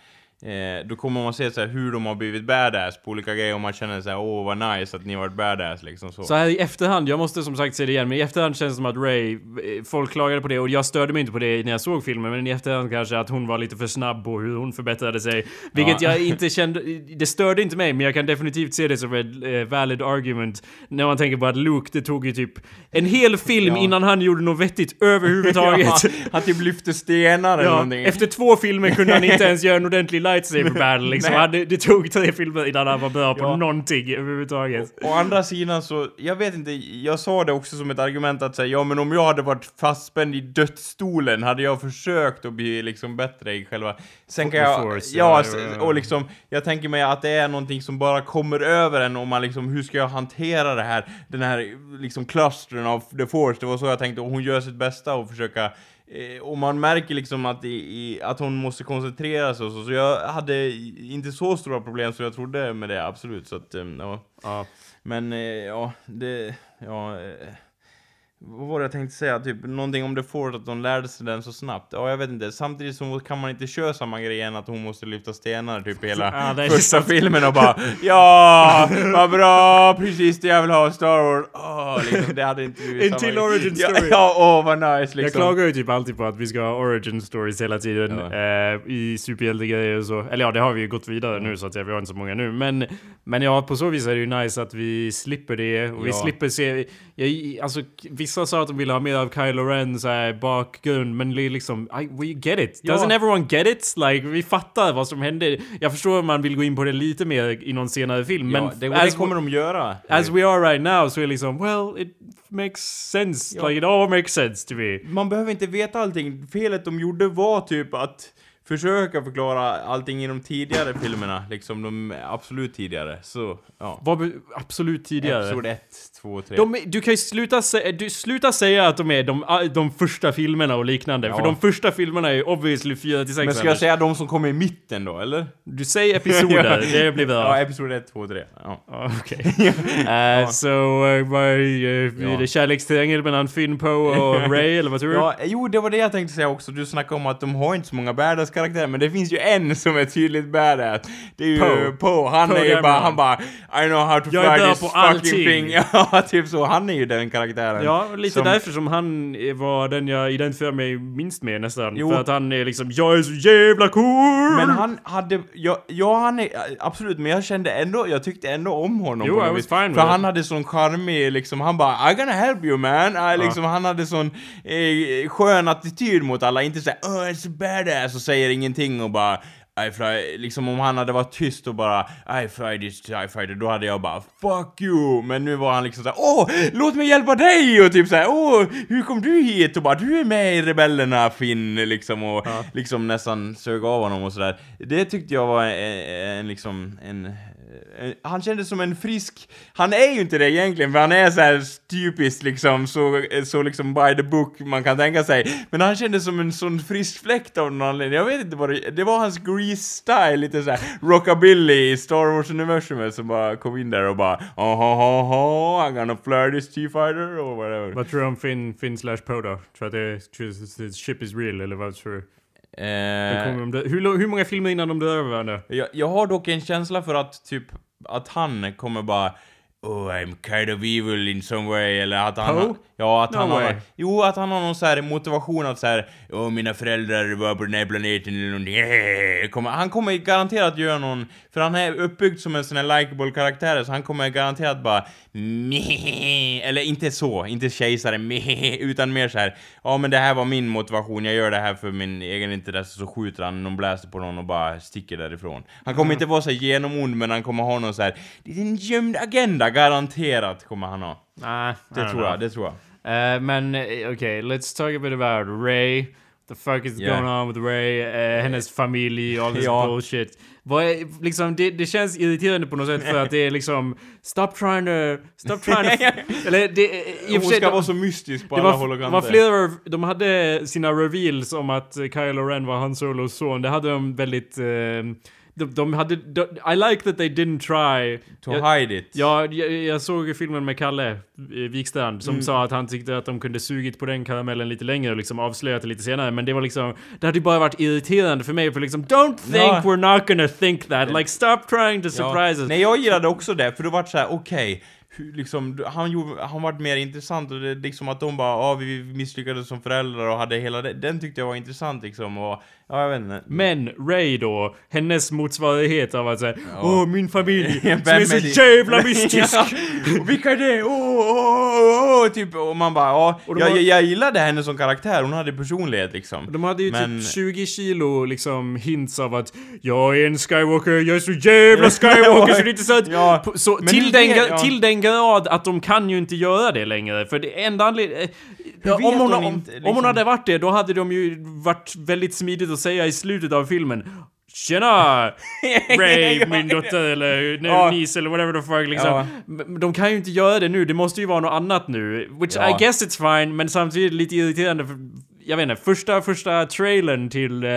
Eh, då kommer man se så här, hur de har blivit badass på olika grejer och man känner så här, åh vad nice att ni har varit badass liksom så. Så här i efterhand, jag måste som sagt se det igen, men i efterhand känns det som att Ray, eh, folk klagade på det och jag störde mig inte på det när jag såg filmen, men i efterhand kanske att hon var lite för snabb på hur hon förbättrade sig. Vilket Ja. jag inte kände, det störde inte mig, men jag kan definitivt se det som ett eh, valid argument. När man tänker på att Luke, det tog ju typ en hel film Ja. innan han gjorde något vettigt överhuvudtaget. Ja, han typ lyfte stenar eller Ja, någonting. efter två filmer kunde han inte ens göra en ordentlig lightsaber battle liksom. Han, det, tog tre filmer innan han var bra på Ja. någonting överhuvudtaget. Å andra sidan så, jag vet inte, jag sa det också som ett argument att säga ja men om jag hade varit fastspänd i dödsstolen hade jag försökt att bli liksom bättre i själva... Sen kan jag... Force, ja, och liksom, jag tänker mig att det är någonting som bara kommer över en och man liksom, hur ska jag hantera det här? Den här liksom klustren av The Force, det var så jag tänkte, och hon gör sitt bästa och försöka och man märker liksom att, i, i, att hon måste koncentrera sig och så, så jag hade inte så stora problem som jag trodde med det, absolut. Så att, eh, ja. Ja. Men eh, ja, det... Ja, eh, vad var det jag tänkte säga? Typ någonting om The Force, att de lärde sig den så snabbt. Ja, jag vet inte. Samtidigt så kan man inte köra samma grej än att hon måste lyfta stenar typ hela Ja, första filmen och bara Ja, vad bra, precis det jag vill ha, Star Wars. Åh, liksom, det hade inte blivit En till origin Ja, story. Ja, åh vad nice Jag liksom. klagar ju typ alltid på att vi ska ha origin stories hela tiden Ja. eh, i superhjältegrejer och så. Eller ja, det har vi ju gått vidare nu så att säga, vi har inte så många nu. Men, men ja, på så vis är det ju nice att vi slipper det och vi Ja. slipper se... Jag, alltså, vissa sa att de ville ha mer av Kylo Ren så här, bakgrund, men det är liksom... I, we get it. Ja. Doesn't everyone get it? Like, vi fattar vad som hände. Jag förstår om man vill gå in på det lite mer i någon senare film, Ja, men... det, as det kommer de göra. As we are right now så är liksom, well, it makes sense. Ja. Like it all makes sense to me. Man behöver inte veta allting. Felet de gjorde var typ att försöka förklara allting i de tidigare filmerna, liksom de absolut tidigare. Så, ja. Vad absolut tidigare. Episod 1, 2, 3. De, du kan ju sluta, sä- du, sluta säga att de är de, de första filmerna och liknande. Ja. För de första filmerna är ju obviously 4 till 6 Men ska jag säga de som kommer i mitten då, eller? Du säger episoder, det blir bra. Ja, episod 1, 2, 3. Ja. Okej. Eh, Så, uh, vad är uh, Ja. det kärlekstriangel mellan Finn, Poe och Ray, eller vad tror du? Ja, jo, det var det jag tänkte säga också. Du snackade om att de har inte så många badass-karaktärer, men det finns ju en som är tydligt badass. Det är ju Poe. Poe. Han Poe är ju bara, han bara I know how to Jag är fly this på fucking allting. thing. Ja, typ så. Han är ju den karaktären. Ja, lite Som- därför som han var den jag identifierar mig minst med nästan. Jo. För att han är liksom, jag är så jävla cool! Men han hade, ja, ja han är, absolut, men jag kände ändå, jag tyckte ändå om honom Jo, på något vis. fine För han it. hade sån charmig, liksom, han bara I gonna help you man. I, liksom, Han hade sån eh, skön attityd mot alla, inte såhär oh, it's badass och säger ingenting och bara I fly, liksom om han hade varit tyst och bara I fly this TIE fighter, då hade jag bara fuck you! Men nu var han liksom såhär åh, låt mig hjälpa dig! Och typ såhär åh, hur kom du hit? Och bara du är med i rebellerna Finn, liksom och liksom nästan sög av honom och sådär. Det tyckte jag var en, en liksom en- Eh, eh, han kändes som en frisk, han är ju inte det egentligen för han är så här typiskt liksom så, eh, så liksom by the book man kan tänka sig. Men han kändes som en sån frisk fläkt av någon anledning. Jag vet inte vad det, det var hans Grease-style, lite så här rockabilly i Star Wars-universumet som bara kom in där och bara oh oh, oh, oh I'm gonna flirt this T-fighter or whatever. Vad tror du om Finn, Finn slash Poda? Tror du att det, ship is real, eller vad tror du? Eh, hur, hur många filmer innan de dör över varandra? Jag, jag har dock en känsla för att typ, att han kommer bara Oh, I'm kind of evil in some way, eller att han... Poe? Ja, att No han way. har... Jo, att han har någon så här motivation att så här, Åh, mina föräldrar var på den här planeten eller någonting. Kommer, han kommer garanterat göra någon... För han är uppbyggd som en sån här likable karaktär, så han kommer garanterat bara... Meh, eller inte så, inte kejsare, meh, utan mer så här. Ja, men det här var min motivation, jag gör det här för min egen intresse, så skjuter han någon bläser på någon och bara sticker därifrån. Han kommer inte vara så genomond, men han kommer ha någon så här... Det är en gömd agenda, garanterat kommer han ha. Nej, Det tror jag, det tror jag. Uh, men eh, okej, let's talk a bit about Ray. The fuck is Yeah. going on with Ray? Uh, hennes familj, all this Ja. bullshit. Vad är, liksom, det, det känns irriterande på något sätt för att det är liksom Stop trying to... Stop trying to... eller det... Och Hon ska de- vara så mystisk på alla var, håll och kanter. var flera, de hade sina reveals om att eh, Kylo Ren var Han Solos son. Det hade de väldigt... eh, de, de hade... De, I like that they didn't try. To Jag- hide it. Ja, jag, jag såg filmen med Kalle eh, Wikstrand som Mm. sa att han tyckte att de kunde sugit på den karamellen lite längre och liksom avslöjat det lite senare. Men det var liksom, det hade ju bara varit irriterande för mig för liksom Don't think Ja. we're not gonna think that. Like stop trying to surprise us. Nej, jag gillade också det, för då vart så här: okej, hur- liksom, han, gjorde, han vart mer intressant och det liksom att de bara, ja vi misslyckades som föräldrar och hade hela det, den tyckte jag var intressant liksom och, ja jag vet inte. Men Ray då, hennes motsvarighet av att säga Åh min familj, som är så är det?" jävla mystisk! ja, och vilka är det? Åh, åh, åh, typ, och man bara, ja, jag, har- jag, gillade henne som karaktär, hon hade personlighet liksom. De hade ju Men- typ 20 kilo liksom hints av att Jag är en Skywalker, jag är så jävla Skywalker så det är inte så att... Ja, Så, men till, den, ja. till den grad att de kan ju inte göra det längre. För det enda anledningen... Hur Om, vet hon- hon om, inte, om hon liksom? hade varit det, då hade de ju varit väldigt smidigt att säga i slutet av filmen Tjena! Ray, min dotter eller Ja. niece eller whatever the fuck liksom. Ja. De kan ju inte göra det nu, det måste ju vara något annat nu. Which Ja. I guess it's fine, men samtidigt lite irriterande för, Jag vet inte, första, första trailern till, eh,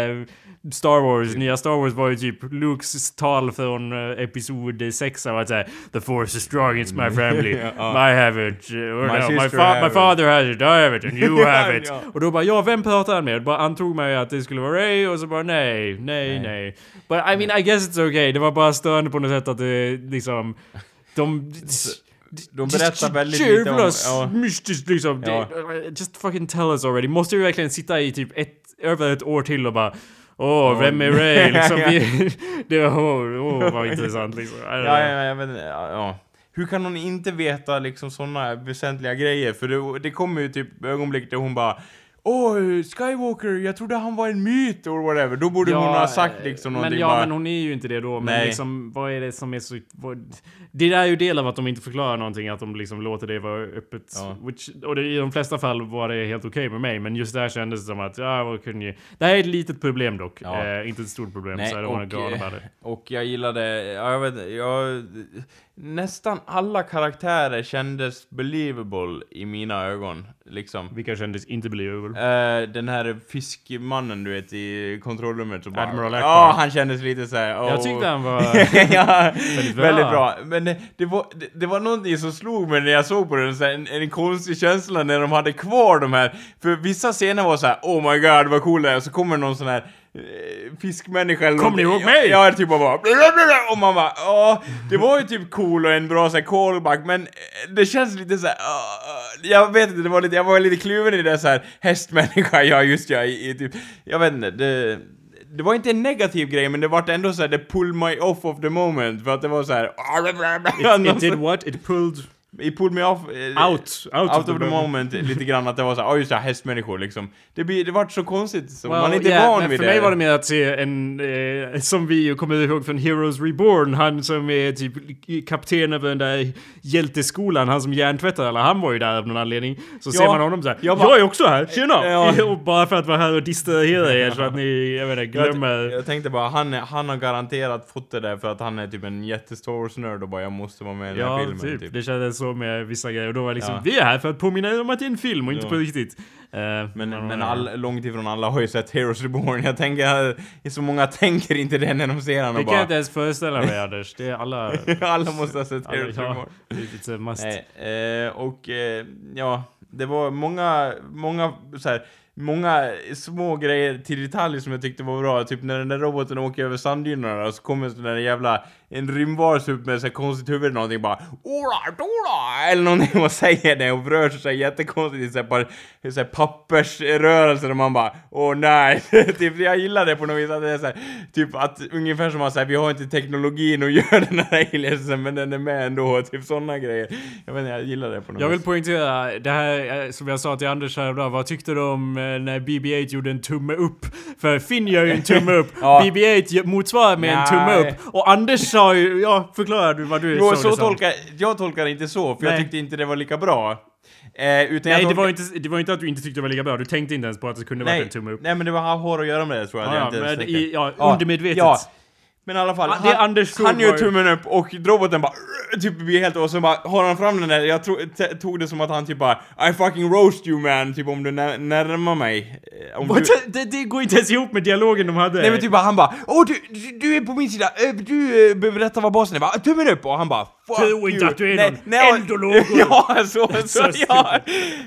Star Wars, nya Star Wars var ju typ Lukes tal från uh, episod 6 av att säga The force is strong, it's my family. Ja. I have it. Uh, or My no, my, fa- have my it." father has it, I have it, and you have it. Ja. Och då bara, ja vem pratar han med? Bara antog mig att det skulle vara Ray och så bara nej, nej, nej. Nej. But I mean I guess it's okay. Det var bara störande på något sätt att det liksom... De... De berättar väldigt lite om... Ja. mystiskt liksom. Ja. Det, just fucking tell us already. Måste vi verkligen sitta i typ ett, över ett år till och bara Åh, vem är Ray? Liksom, vi, det var, åh, åh, vad intressant liksom. Ja, ja, vet inte, ja, ja. Hur kan hon inte veta liksom såna väsentliga grejer? För det, det kommer ju typ ögonblick där hon bara Åh, Skywalker, jag trodde han var en myt or whatever. Då borde hon ha sagt liksom men någonting ja, bara... men hon är ju inte det då. Men Nej. liksom, vad är det som är så... Vad, det där är ju del av att de inte förklarar någonting, att de liksom låter det vara öppet. Ja. Which, och det, i de flesta fall var det helt okej med mig, men just där kändes det som att, ja, vad kunde ju... Det här är ett litet problem dock. Ja. Eh, inte ett stort problem, Nej, så I don't wanna och, jag gillade, ja, jag vet jag... Nästan alla karaktärer kändes believable i mina ögon, liksom. Vilka kändes inte believable. Eh, den här fiskmannen du vet i kontrollrummet så bara... Admiral Akbar. Ja, han kändes lite såhär... Jag tyckte han var... ja, Väldigt väldigt bra. Men det, det, var, det, det var någonting som slog mig när jag såg på den, så här, en, en konstig känsla när de hade kvar de här, för vissa scener var så här: oh my god vad cool det är, och så kommer någon sån här fiskmänniska eller Kommer ni ihåg mig? Ja, ja, typ bara och man bara, ja, det var ju typ cool och en bra så här callback, men eh, det känns lite så här, ah, jag vet inte, det var lite, jag var lite kluven i det så här hästmänniska, ja just ja, i, i typ, jag vet inte, det det var inte en negativ grej, men det var ändå så här, det pulled my off of the moment, för att det var så här... It did what? It pulled It pulled me off... eh, out. Out, Out of the moment, lite grann att det var så ja just det, hästmänniskor liksom. Det, blir, det vart så konstigt, så man är inte yeah, van vid för det. mig var det mer att se en, eh, som vi kommer ihåg från Heroes Reborn, han som är typ kapten över den där hjälteskolan, han som hjärntvättar alla, han var ju där av någon anledning. Så Ja, ser man honom såhär, jag jag, bara- är också här, tjena! Ja. och bara för att vara här och distrahera er så att ni, jag vet inte, glömmer... jag, jag tänkte bara, han, han har garanterat fått det där för att han är typ en jätte-Star Wars-nörd och bara jag måste vara med i den här Ja, filmen. typ. Typ. Det kändes så med vissa grejer. Och då var det liksom, Ja. vi är här för att påminna om att det är en film och inte Ja. på riktigt. Eh, Men, men all, långt ifrån alla har ju sett Heroes Reborn. Jag tänker, så många tänker inte det när de ser honom Det och kan jag bara... inte ens föreställa mig Anders. Det är alla... alla måste ha sett Heroes ja, Reborn. it's a must. Nej, eh, och eh, ja, det var många, många så här, många små grejer till detalj som jag tyckte var bra. Typ när den där roboten åker över sanddynerna så kommer en sån där jävla, en rymdvarelse upp med så konstigt huvud eller någonting bara Ora, dora! Eller någonting och säger det och rör sig jättekonstigt i så här, par, så pappersrörelser och man bara Åh nej! typ jag gillar det på något vis att det är så här, typ att ungefär som att säga vi har inte teknologin att göra den här aliensen men den är med ändå, typ sådana grejer. Jag vet inte, jag gillar det på något Jag vill vis. poängtera, det här eh, som jag sa till Anders häromdagen, vad tyckte du om eh, när BB-8 gjorde en tumme upp? För Finn gör ju en tumme upp, Ja. BB-8 gör- motsvarar med en Nej. tumme upp. Och Anders sa ju, ja förklara du vad du Jo, såg så det som. tolkar, jag tolkar inte så, för jag Nej. tyckte inte det var lika bra. Eh, utan Nej jag det var, inte, det var inte att du inte tyckte det var lika bra, du tänkte inte ens på att det kunde varit en tumme upp. nej, men det var har att göra med det tror jag. Ja, att jag ja, inte ens men tänkte. i, Ja, undermedvetet. ja. Men i alla fall, det han, såg han gör tummen upp och roboten bara typ blir helt och så bara har han fram den där, jag tro, tog det som att han typ bara I fucking roast you man, typ om du när, närmar mig. Eh, Om What? du, Det, det går inte ens ihop med dialogen de hade. Nej men typ bara, han bara Åh du, du, du är på min sida, Eh, du eh, berättar vad basen är, bara tummen upp och han bara Tro inte att du är Nej, någon nej, eldolog. Ja, så, så, ja.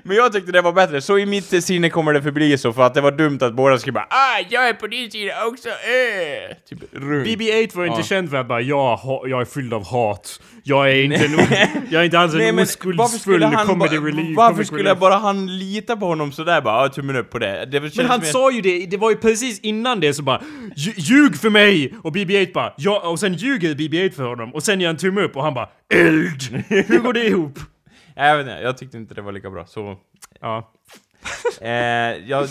Men jag tyckte det var bättre, så i mitt sinne kommer det förbli så för att det var dumt att båda skulle bara Ah, jag är på din sida också, eh! Typ runt. BB-8 var inte Ja. känd för att bara jag, jag är fylld av hat. Jag är inte, en, jag är inte alls Nej en oskuldsfull comedy relief. Varför skulle relief. bara han lita på honom sådär bara, ah, tummen upp på det? det Men han sa ju det, det var ju precis innan det så bara "Lj- Ljug för mig! Och BB-8 bara ja, och sen ljuger BB-8 för honom och sen gör han tumme upp och han bara ELD! Hur går det ihop? Jag vet inte, jag tyckte inte det var lika bra, så... Ja. Eh, ja,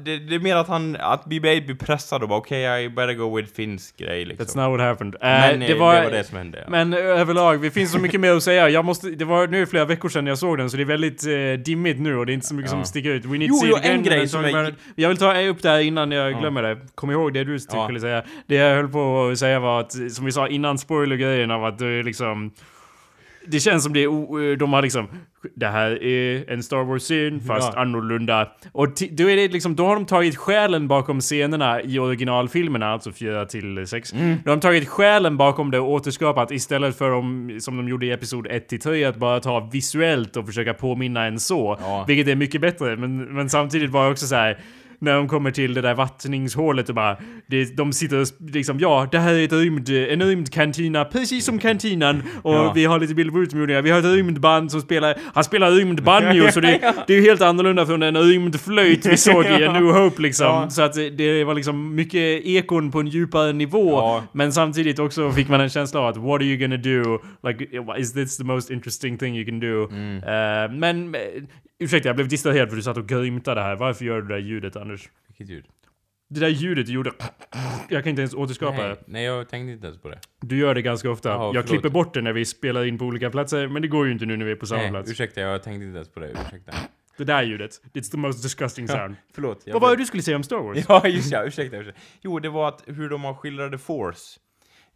det, det, det är mer att han, att BB-8 blir pressad och bara okej, okay, I better go with Finns grej liksom. That's not what happened. Eh, Men eh, det var, det som hände. Ja. Men eh, överlag, det finns så mycket mer att säga. Jag måste, det var nu flera veckor sedan jag såg den så det är väldigt eh, dimmigt nu och det är inte så mycket Ja. som sticker ut. We need Jo, to see jo, it again, en grej som jag-. Jag vill ta upp det här innan jag Ja. glömmer det. Kom ihåg det du skulle säga. Det jag höll på att säga var att, som vi sa innan spoilergrejen av att du liksom det känns som det är, o- de har liksom, det här är en Star Wars-scen fast Ja. annorlunda. Och då är det liksom, då har de tagit själen bakom scenerna i originalfilmerna, alltså 4 till 6. Mm. Då har de tagit själen bakom det och återskapat istället för om, som de gjorde i Episod 1 till 3, att bara ta visuellt och försöka påminna en så. Ja. Vilket är mycket bättre, men, men samtidigt var det också så här. När de kommer till det där vattningshålet och bara... Det, de sitter och liksom, ja, det här är ett rymd, en rymdkantina, precis som kantinan. Och Ja. vi har lite bilder på utmodningar. Vi har ett rymdband som spelar, han spelar rymdbanjo så det, det är ju helt annorlunda från den rymdflöjt vi såg i A New Hope liksom. Ja. Så att det- var liksom mycket ekon på en djupare nivå. Ja. Men samtidigt också fick man en känsla av att what are you gonna do? Like, is this the most interesting thing you can do? Mm. Eh, men, ursäkta jag blev distraherad för du satt och grymtade här. Varför gör du det där ljudet Anders? Vilket ljud? Det där ljudet du gjorde... Jag kan inte ens återskapa Nej, det. nej, jag tänkte inte ens på det. Du gör det ganska ofta. Jaha, jag förlåt. klipper bort det när vi spelar in på olika platser, men det går ju inte nu när vi är på samma Nej, plats. ursäkta, jag tänkte inte ens på det. Ursäkta. Det där ljudet. It's the most disgusting sound. Förlåt. jag Vad var det du skulle säga om Star Wars? Ja, just ja. Ursäkta, ursäkta. Jo, det var att hur de har skildrade Force.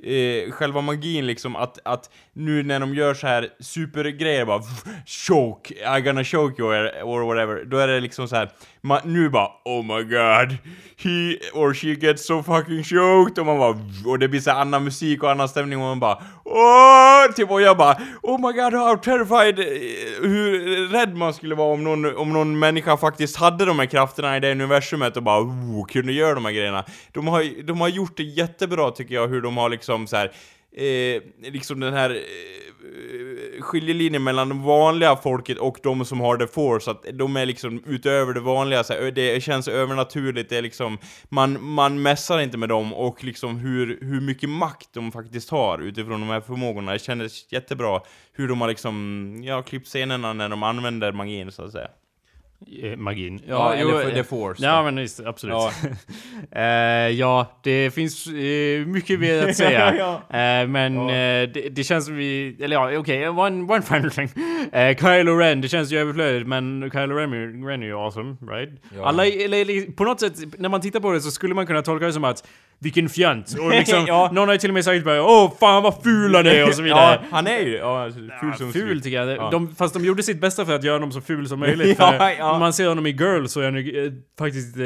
Eh, själva magin liksom, att, att nu när de gör så här supergrejer bara choke, I gonna choke you or, or whatever, då är det liksom så här. Man, nu bara oh my god, he or she gets so fucking choked och man bara och det blir så här annan musik och annan stämning och man bara åh, typ och jag bara oh my god how terrified, eh, hur rädd man skulle vara om någon, om någon människa faktiskt hade de här krafterna i det universumet och bara oh, kunde göra de här grejerna. De har, de har gjort det jättebra tycker jag, hur de har liksom så här Eh, liksom den här eh, skiljelinjen mellan det vanliga folket och de som har the force, att de är liksom utöver det vanliga, så här, det känns övernaturligt, det är liksom, man, man mässar inte med dem och liksom hur, hur mycket makt de faktiskt har utifrån de här förmågorna, det kändes jättebra hur de har liksom, ja, klippt scenerna när de använder magin så att säga. Eh, Magin. Ja, jo, eller eh, the force. Ja, men visst, absolut. Ja. Eh, ja, det finns eh, mycket mer att säga. Ja. Men Ja. eh, det, det känns som vi... Eller ja, okej, one, one final thing. Uh, Kylo Ren, det känns ju överflödigt, men Kylo Ren, är- Ren är ju awesome, right? Ja. Alla, eller, eller, på något sätt, när man tittar på det så skulle man kunna tolka det som att vilken fjant. Och liksom, Ja. någon har ju till och med sagt bara åh fan vad ful han är och så vidare. Ja, han är ju ja, ful Ja, som ful tycker jag. Ja. De, fast de gjorde sitt bästa för att göra honom så ful som möjligt. Ja, för ja. Om man ser honom i Girl så är han ju eh, faktiskt eh,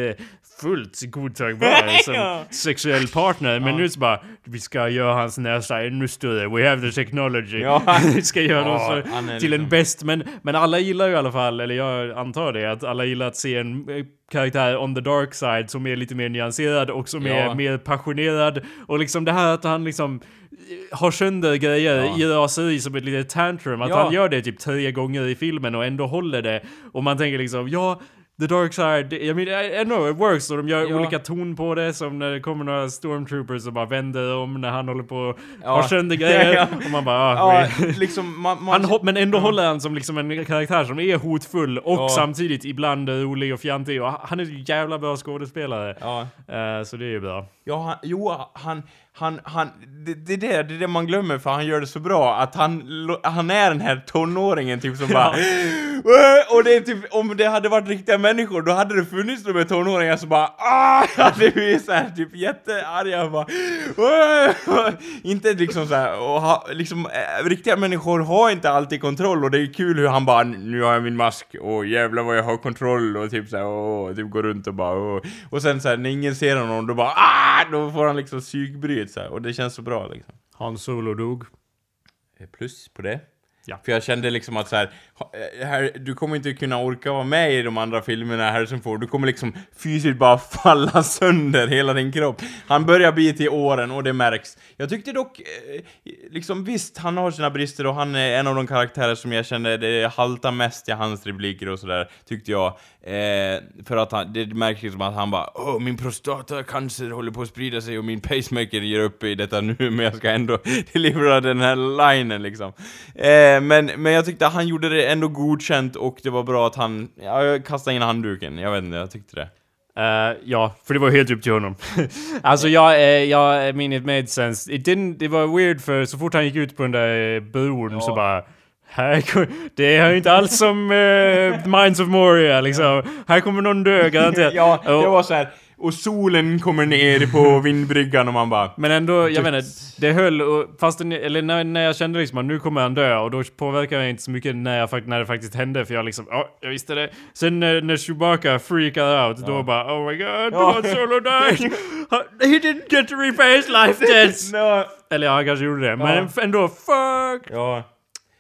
fullt godtagbar som sexuell partner. Men nu så bara, vi ska göra hans näsa ännu större. We have the technology. Vi ska göra Ja, är till en liksom- bäst. Men, men alla gillar ju i alla fall, eller jag antar det, att alla gillar att se en eh, karaktär on the dark side som är lite mer nyanserad och som Ja. är mer passionerad. Och liksom det här att han liksom eh, har sönder grejer Ja. i raseri som ett litet tantrum. Att Ja. han gör det typ tre gånger i filmen och ändå håller det. Och man tänker liksom, ja, the dark side, I mean, I, I know it works. Och de gör Ja. olika ton på det, som när det kommer några stormtroopers och bara vänder om när han håller på att Ja. ha sönder grejer. Ja. Och man bara, ah, Ja, liksom man... man Han men ändå håller han som liksom en karaktär som är hotfull och Ja. samtidigt ibland rolig och fjantig. Och han är en jävla bra skådespelare. Ja. Eh, så det är ju bra. Ja, han, jo, han, han, han, det, det, är det, det är det man glömmer för han gör det så bra, att han, han är den här tonåringen typ som bara "Åh!" Och det är typ, om det hade varit riktiga människor, då hade det funnits de här tonåringar som bara ah! hade blivit såhär typ jättearga och bara "Åh!" Inte liksom såhär, och ha, liksom, äh, riktiga människor har inte alltid kontroll och det är kul hur han bara nu har jag min mask, och jävlar vad jag har kontroll och typ såhär, och typ går runt och bara åh. Och sen såhär när ingen ser honom, då bara ah! Då får han liksom psykbryt såhär, och det känns så bra liksom. Han Solo dog. Plus på det. Ja. För jag kände liksom att så här, eh, här, du kommer inte kunna orka vara med i de andra filmerna Harrison Ford, du kommer liksom fysiskt bara falla sönder hela din kropp. Han börjar bli till åren och det märks. Jag tyckte dock, eh, liksom visst, han har sina brister och han är en av de karaktärer som jag känner det haltar mest i hans repliker och sådär, tyckte jag. Eh, för att han, det märks liksom att han bara Åh, min prostatacancer håller på att sprida sig och min pacemaker ger upp i detta nu, men jag ska ändå delivera den här linen liksom. Eh, men, men jag tyckte han gjorde det ändå godkänt och det var bra att han, ja, jag kastade in handduken, jag vet inte, jag tyckte det. Eh, ja, för det var helt upp till honom. alltså jag, uh, jag, I mean it made sense. It didn't, det var weird för så fort han gick ut på den där eh, bron Ja. så bara här, det är ju inte alls som uh, Minds of Moria liksom. Här kommer någon dö garanterat. ja, det var så här. och solen kommer ner på vindbryggan och man bara... Men ändå, jag menar, det höll och fast den, eller när, när jag kände liksom att nu kommer han dö och då påverkar jag inte så mycket när, jag, när det faktiskt hände för jag liksom, ja, jag visste det. Sen när, när Chewbacca freakade out, då bara oh my god, Ja. Han Solo died! He didn't get to repay his life debts! No. eller ja, han kanske gjorde det, men ändå, fuck! Ja,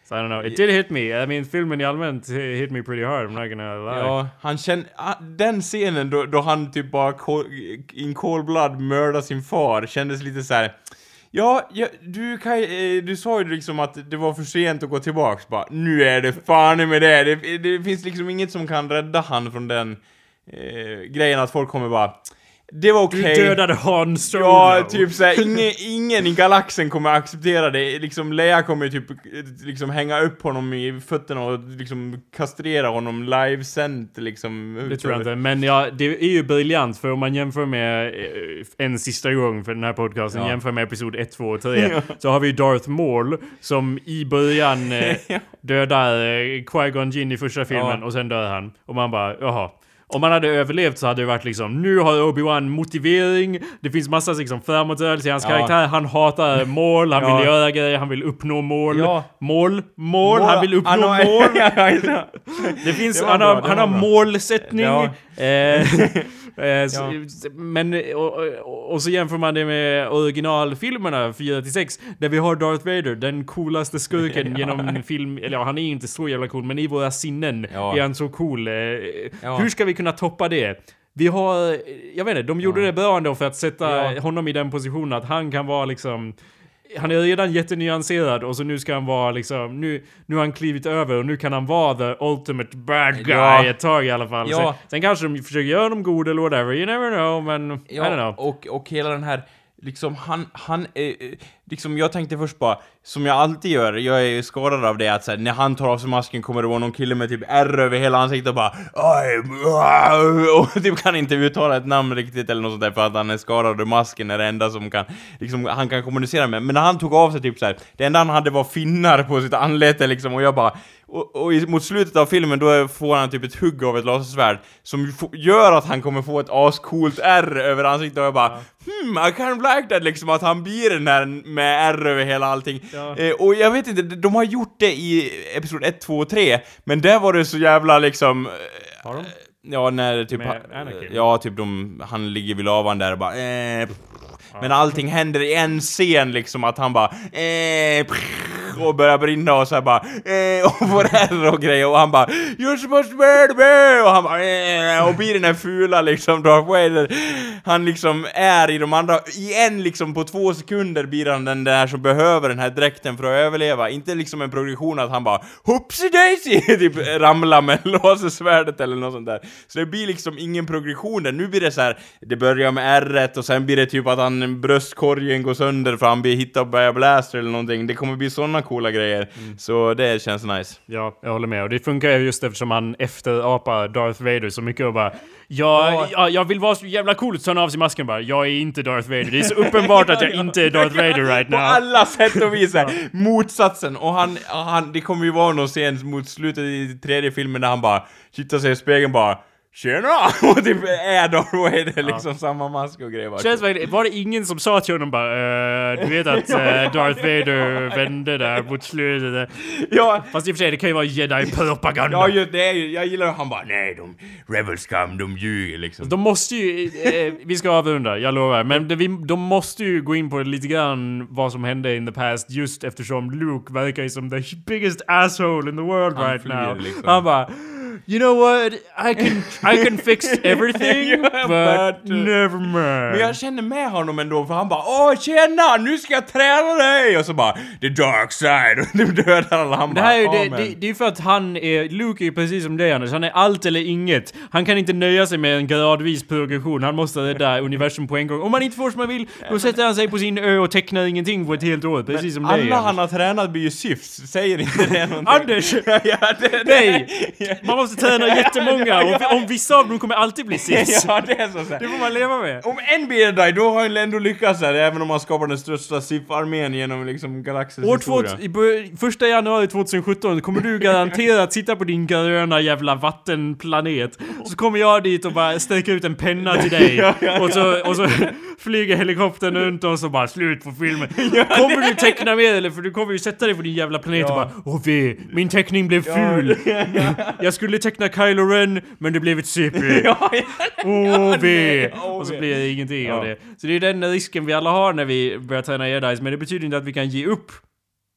So I don't know, it did hit me. I mean, filmen i allmänt hit me pretty hard, I'm not gonna lie. ja, han känner... ah, Den scenen då, då han typ bara in cold blood mördar sin far kändes lite så här. Ja, ja du kan eh, du sa ju liksom att det var för sent att gå tillbaks bara. Nu är det fan med det. det! Det finns liksom inget som kan rädda han från den eh, grejen att folk kommer bara... Det var Du okej. dödade Han Solo! Ja, typ såhär, ingen, ingen i galaxen kommer acceptera det. Liksom Leia kommer ju typ liksom hänga upp honom i fötterna och liksom kastrera honom livesänt liksom. Det tror jag inte, men ja, det är ju briljant för om man jämför med eh, en sista gång för den här podcasten, Ja. jämför med episod 1, 2 och 3, så har vi Darth Maul som i början eh, dödar eh, Qui-Gon Jinn i första filmen Ja. och sen dör han. Och man bara, jaha. Om man hade överlevt så hade det varit liksom, nu har Obi-Wan motivering, det finns massa liksom framåtrörelse i hans Ja. karaktär, han hatar mål, han Ja. vill göra grejer, han vill uppnå mål. Ja. Mål, mål, han vill uppnå har- mål. Det finns, Det han, bra, har, det han har bra. målsättning. Eh, Ja. s- Men, och, och, och så jämför man det med originalfilmerna 4-6, där vi har Darth Vader, den coolaste skurken genom film, eller ja, han är inte så jävla cool, men i våra sinnen Ja. är han så cool. Eh, Ja. Hur ska vi kunna toppa det? Vi har, jag vet inte, de gjorde det bra ändå för att sätta Ja. honom i den positionen att han kan vara liksom han är redan jättenyanserad och så nu ska han vara liksom, nu, nu har han klivit över och nu kan han vara the ultimate bad guy Ja. ett tag i alla fall. Ja. Sen, sen kanske de försöker göra dem god eller whatever, you never know men I don't know. och, och hela den här, liksom han, han, eh, liksom jag tänkte först bara, som jag alltid gör, jag är ju skadad av det att så här, när han tar av sig masken kommer det vara någon kille med typ R över hela ansiktet och bara och typ kan inte uttala ett namn riktigt eller något sånt där för att han är skadad och masken är det enda som kan, liksom han kan kommunicera med. Men när han tog av sig typ så här, det enda han hade var finnar på sitt anlete liksom och jag bara och, och i, mot slutet av filmen då får han typ ett hugg av ett lasersvärd som gör att han kommer få ett ascoolt R över ansiktet och jag bara Hmm, I kind of like that liksom att han blir den här med R över hela allting. Ja. Eh, och jag vet inte, de- har gjort det i Episod 1, 2 och 3, men där var det så jävla liksom... eh, Har de? Ja, när typ... Med Anakin? Ja, typ de, han ligger vid lavan där och bara eh, Men allting händer i en scen liksom, att han bara eh, och börjar brinna och så bara eh, och får R och grejer och han bara You're supposed to burn me! Och han bara eh, och blir den här fula liksom Darth Vader Han liksom är i de andra, i en liksom på två sekunder blir han den där som behöver den här dräkten för att överleva Inte liksom en progression att han bara Hoopsie daisy! typ ramlar med lasersvärdet eller något sånt där Så det blir liksom ingen progression där, nu blir det så här. Det börjar med r och sen blir det typ att han bröstkorgen går sönder för han blir hittad by a blaster eller någonting Det kommer bli såna coola grejer Så det känns nice Ja, jag håller med. Och det funkar ju just eftersom han efterapar Darth Vader så mycket och bara Ja, Ja. ja, jag vill vara så jävla cool, så han av sig masken bara Jag är inte Darth Vader. Det är så uppenbart att jag inte är Darth Vader right På now. alla sätt och vis motsatsen. Och han, han, det kommer ju vara någon scen mot slutet i tredje filmen där han bara tittar sig i spegeln bara Tjena! Och typ är Darth Vader liksom samma mask och grejer. Känns verkligen, var det ingen som sa till honom bara "Eh, Du vet att eh, Darth Vader vände där mot slutet. Ja, Fast i och för sig, det kan ju vara jedi-propaganda. ja just det är ju, jag gillar han bara nej de, rebel scum, de ljuger liksom. De måste ju, eh, vi ska avrunda, jag lovar. Men det, vi, de måste ju gå in på lite grann vad som hände in the past just eftersom Luke verkar ju som the biggest asshole in the world Han right now. liksom. Han bara You know what? I can, I can fix everything, Ja, but but- never mind. Men jag känner med honom ändå för han bara Åh tjena, nu ska jag träna dig! Och så bara The dark side! Och nu dödar alla han Det bara här är ju, det, "Amen." det, det är för att han är, Luke är ju precis som dig Anders, han är allt eller inget. Han kan inte nöja sig med en gradvis progression, han måste rädda universum på en gång. Om man inte får som man vill, då sätter han sig på sin ö och tecknar ingenting på ett helt år, precis som dig Alla Anders. han har tränat blir ju syfs, säger inte det någonting? Anders! ja, det, Nej! Ja. Man måste tränar jättemånga och vi- om vissa av dem kommer alltid bli sist. ja, det är så så. Det får man leva med. Om en blir dig, då har han ändå lyckats här, även om man skapar den största SIF-armén genom liksom galaxens År historia. första januari 2017 kommer du garanterat sitta på din gröna jävla vattenplanet. Så kommer jag dit och bara sträcker ut en penna till dig. Och, så, och så flyger helikoptern runt och så bara slut på filmen. Kommer du teckna med eller? För du kommer ju sätta dig på din jävla planet och bara Åh ve, min teckning blev ful. Jag skulle teckna Kylo Ren, men det blev ett CP. Ja! Åh, Och så blir det ingenting av Ja. det. Så det är den risken vi alla har när vi börjar träna jedis, men det betyder inte att vi kan ge upp.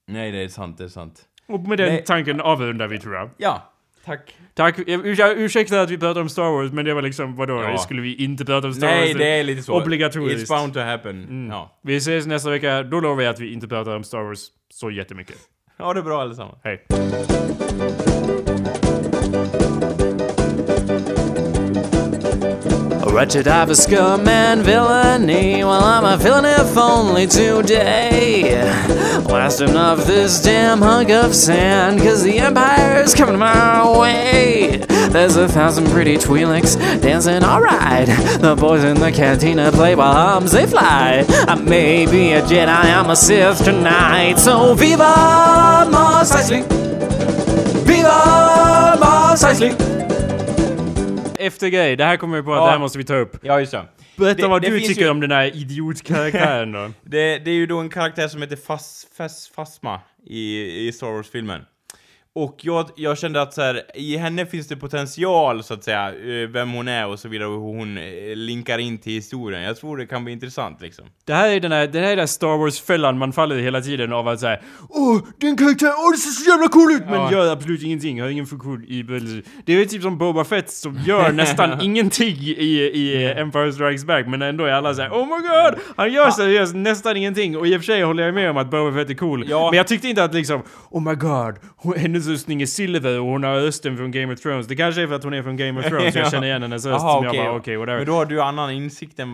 Nej, det är sant, det är sant. Och med den Nej. tanken avrundar vi tror jag. Ja, tack. Tack, urs- ursäkta att vi pratar om Star Wars, men det var liksom, vadå? Ja. Skulle vi inte prata om Star Nej, Wars? det är lite så. Obligatoriskt. It's bound to happen. Ja. Vi ses nästa vecka, då lovar jag att vi inte pratar om Star Wars så jättemycket. Ha det bra allesammans. Hej. Wretched have a scum and villainy. Well, I'm a villain if only today. Last enough this damn hunk of sand, cause the empire's coming my way. There's a thousand pretty Twi'leks dancing alright. The boys in the cantina play while hums they fly. I may be a Jedi, I'm a Sith tonight. So viva Mos Eisley! Viva Mos Eisley! Efter grej, det här kommer vi på att Ja. det här måste vi ta upp. Ja, just det. Berätta Det- vad det du tycker ju- om den här idiotkaraktären då. Det, det är ju då en karaktär som heter Fas, Fas, Fasma i, i Star Wars-filmen. Och jag, jag kände att så här, i henne finns det potential, så att säga, eh, vem hon är och så vidare, och hur hon eh, linkar in till historien. Jag tror det kan bli intressant liksom. Det här är den här, det här är den Star Wars-fällan man faller i hela tiden av att säga Åh, den karaktär, åh det ser så jävla cool ut! Men Ja. gör absolut ingenting, har ingen funktion i. Det är typ som Boba Fett som gör nästan ingenting i, i eh, Empire Strikes Back men ändå är alla såhär Oh my god! Han gör seriöst nästan ingenting och i och för sig håller jag med om att Boba Fett är cool. Ja. Men jag tyckte inte att liksom Oh my god, hon, hennes rustning är silver och hon har rösten från Game of Thrones. Det kanske är för att hon är från Game of Thrones, jag känner igen hennes röst som okej. jag bara okej, whatever. Men då har du annan insikt än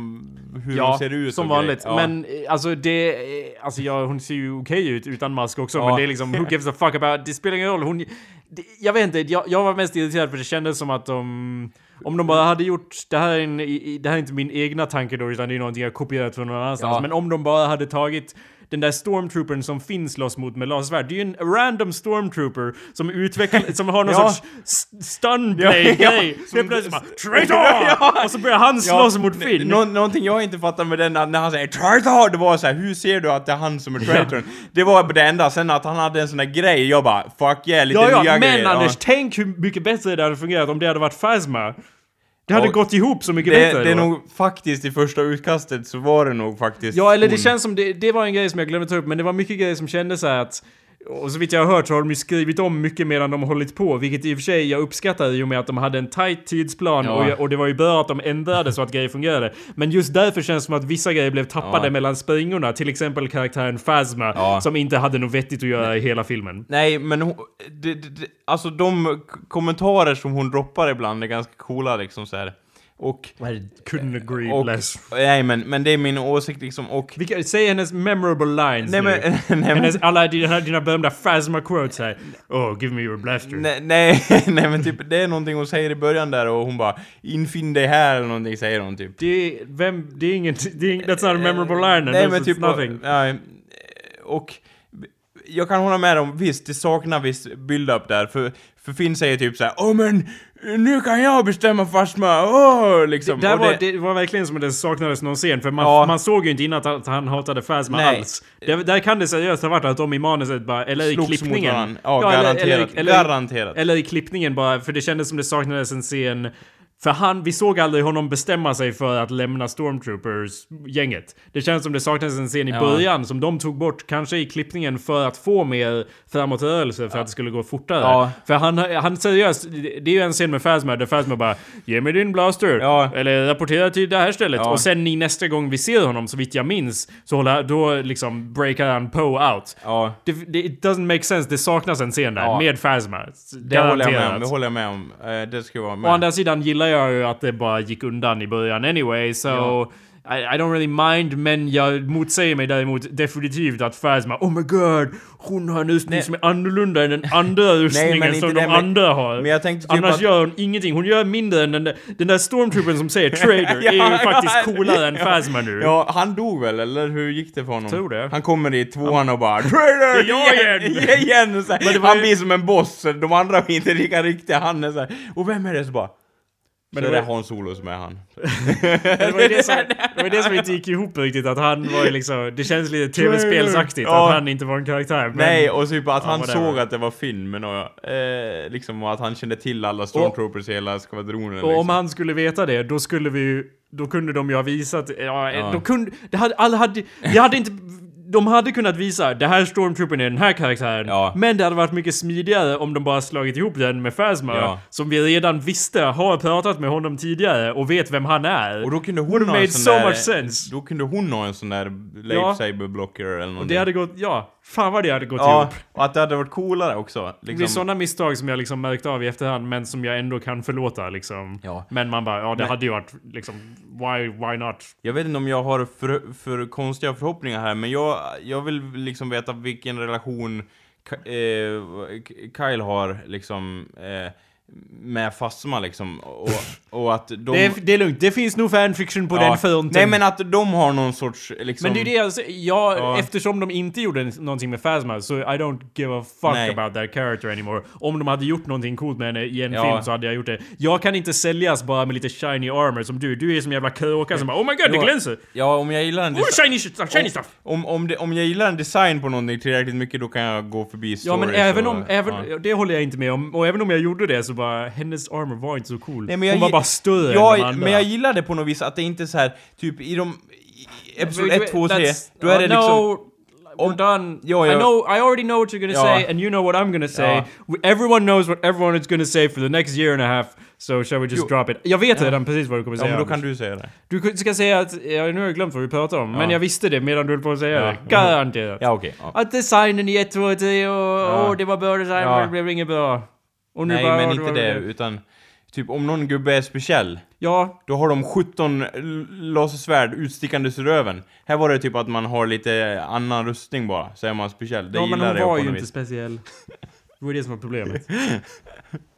hur hon ser ut som vanligt. Ja. Men eh, alltså det... eh, Alltså ja, hon ser ju okej ut utan mask också, Ja. men det är liksom who gives a fuck about... Det spelar ingen roll. Hon... Det, jag vet inte, jag, jag var mest irriterad för det kändes som att de... Om de bara hade gjort... Det här är, en, det här är inte min egna tanke då, utan det är någonting jag kopierat från någon annanstans. Ja. Men om de bara hade tagit den där stormtroopern som finns slåss mot med lasersvärd. Det är ju en random stormtrooper som utvecklar, som har någon Ja. sorts st- stunblade-grej. Ja, ja. Plötsligt bara TRAITOR! Och så börjar han slåss mot Finn. Nå- någonting jag inte fattar med den, när han säger traitor, det var så här, hur ser du att det är han som är traitorn? Det var det enda, sen att han hade en sån där grej, jag bara, fuck yeah, lite Ja, ja, nya men grejer. Anders, ja. tänk hur mycket bättre det hade fungerat om det hade varit Phasma. Det hade Och gått ihop så mycket Det, bättre det är nog faktiskt, i första utkastet så var det nog faktiskt Ja, eller det hon. känns som det, det var en grej som jag glömde ta upp, men det var mycket grejer som kändes så här att och så vitt jag har hört så har de ju skrivit om mycket medan de har hållit på, vilket i och för sig jag uppskattar i och med att de hade en tight tidsplan Ja. och, jag, och det var ju bra att de ändrade så att grejer fungerade. Men just därför känns det som att vissa grejer blev tappade Ja. mellan springorna, till exempel karaktären Phasma, Ja. som inte hade något vettigt att göra i hela filmen. Nej, men hon, det, det, alltså de kommentarer som hon droppar ibland är ganska coola liksom så här. Och... Couldn't agree och less. nej, men, men det är min åsikt liksom, och... Vilka, säg hennes memorable lines Nej nu. men, nej, men, Hennes, alla dina, dina berömda Phasma quotes här. Oh, give me your blaster. nej, nej, nej men typ, det är någonting hon säger i början där och hon bara Infinn dig här eller någonting säger hon typ. Det är, vem, det är inget, det är, that's not a memorable line. Nej men typ, nothing. ja, och jag kan hålla med om, visst det saknar viss build-up där, för, för Finn säger typ såhär Åh men, nu kan jag bestämma Fasma, åh liksom. Det, var, det var verkligen som att det saknades någon scen, för man, Ja. man såg ju inte innan att, att han hatade Phasma Nej. alls. Det, där kan det seriöst ha varit att de i manuset bara, eller i Slogs mot klippningen. Ja, eller- garanterat. Eller, eller, Garanterat. Eller i klippningen bara, för det kändes som det saknades en scen för han, vi såg aldrig honom bestämma sig för att lämna Stormtroopers-gänget. Det känns som det saknades en scen i Ja. början som de tog bort, kanske i klippningen, för att få mer framåtrörelse för att det skulle gå fortare. Ja. För han, han seriöst, det är ju en scen med Phasma där Phasma bara Ge mig din blaster! Ja. Eller rapportera till det här stället. Ja. Och sen i nästa gång vi ser honom, så vitt jag minns, så håller, då liksom breakar han Poe out. Ja, Det, det, it doesn't make sense, det saknas en scen där Ja. med Phasma. det håller jag med om, det håller jag med om. Eh, det ska vara Å med. andra sidan gillar jag ju att det bara gick undan i början anyway, så... Ja. I, I don't really mind, men jag motsäger mig däremot definitivt att Phasma, oh my god, hon har en rustning Nej. som är annorlunda än den andra rustningen inte som det, de men- andra har. Men jag tänkte typ Annars att... gör hon ingenting. Hon gör mindre än den där, den där stormtroopern som säger trader Ja, är ju faktiskt ja, coolare än ja. Phasma nu. Ja, han dog väl, eller hur gick det för honom? Tror det. Han kommer i tvåan och bara Trader! Det är jag igen!" igen! Så här, det han ju- blir som en boss, de andra är inte lika riktiga, han är så här, Och vem är det? Så bara... Men så det är det var- Hans Solo som är han. Det var ju det som, det, var det som inte gick ihop riktigt, att han var ju liksom... Det känns lite tv-spelsaktigt Ja. att han inte var en karaktär. Men, Nej, och typ att Ja, han såg att det var filmen och eh, liksom och att han kände till alla stormtroopers i hela skvadronen Och om liksom. han skulle veta det, då skulle vi ju... Då kunde de ju ha visat... Ja, Ja. då kunde... Det hade, alla hade... Det hade inte... De hade kunnat visa, det här stormtroopern är den här karaktären. Ja. Men det hade varit mycket smidigare om de bara slagit ihop den med Phasma. Ja. Som vi redan visste, har pratat med honom tidigare och vet vem han är. Och då kunde hon ha en sån so där. Då kunde hon ha en sån där lightsaber blocker eller någonting. och det hade gått... Ja. Fan vad det hade gått Ja, ihop. och att det hade varit coolare också. Det är Liksom. sådana misstag som jag liksom märkt av i efterhand, men som jag ändå kan förlåta liksom. Ja. Men man bara, ja det Men- hade ju varit liksom, why, why not? Jag vet inte om jag har för, för konstiga förhoppningar här, men jag, jag vill liksom veta vilken relation eh, Kyle har liksom eh, med Fasma liksom. Och, och att de... Det, är, det är lugnt, det finns nog fanfiction på Ja. den fronten. Nej men att de har någon sorts liksom... Men det är det säger, jag, Ja. eftersom de inte gjorde någonting med Phasma så I don't give a fuck Nej. about that character anymore. Om de hade gjort någonting coolt med henne i en Ja. film så hade jag gjort det. Jag kan inte säljas bara med lite shiny armor som du. Du är som jävla kråka som bara oh my god det Ja. glänser! Ja, om jag gillar en Oh design... shiny stuff, shiny stuff! Om, om, det, om jag gillar en design på någonting tillräckligt mycket då kan jag gå förbi Ja stories men även och, om, även, ja. det håller jag inte med om. Och även om jag gjorde det så bara, hennes armor var inte så cool. Nej, men jag Hon var bara större än de Ja, andra. men jag gillar det på något vis att det inte är så här typ i de... I episod Men 1, 2 och 3, that's- då är det uh, liksom... No, we're done. Ja, I ja. know, I already know what you're gonna Ja. say and you know what I'm gonna say. Ja. We- Everyone knows what everyone is gonna say for the next year and a half. So shall we just Jo. drop it? Jag vet redan precis vad du kommer Ja, säga. men då kan du säga det. Du ska säga att, ja, nu har jag glömt vad vi pratar om, men Ja. jag visste det medan du höll på att säga Ja. det. Garanterat. Ja, okej. ja. Att designen i 1, 2, 3 och Ja. åh, det var bra design Ja. det blev inget bra. Och nu Nej, bara, men inte var- det, utan... Typ om någon gubbe är speciell, Ja, då har de 17 l- lasersvärd utstickandes ur röven. Här var det typ att man har lite annan rustning bara, så är man speciell. Det ja men gillar hon jag var på ju något inte vis. speciell. Det var det som var problemet.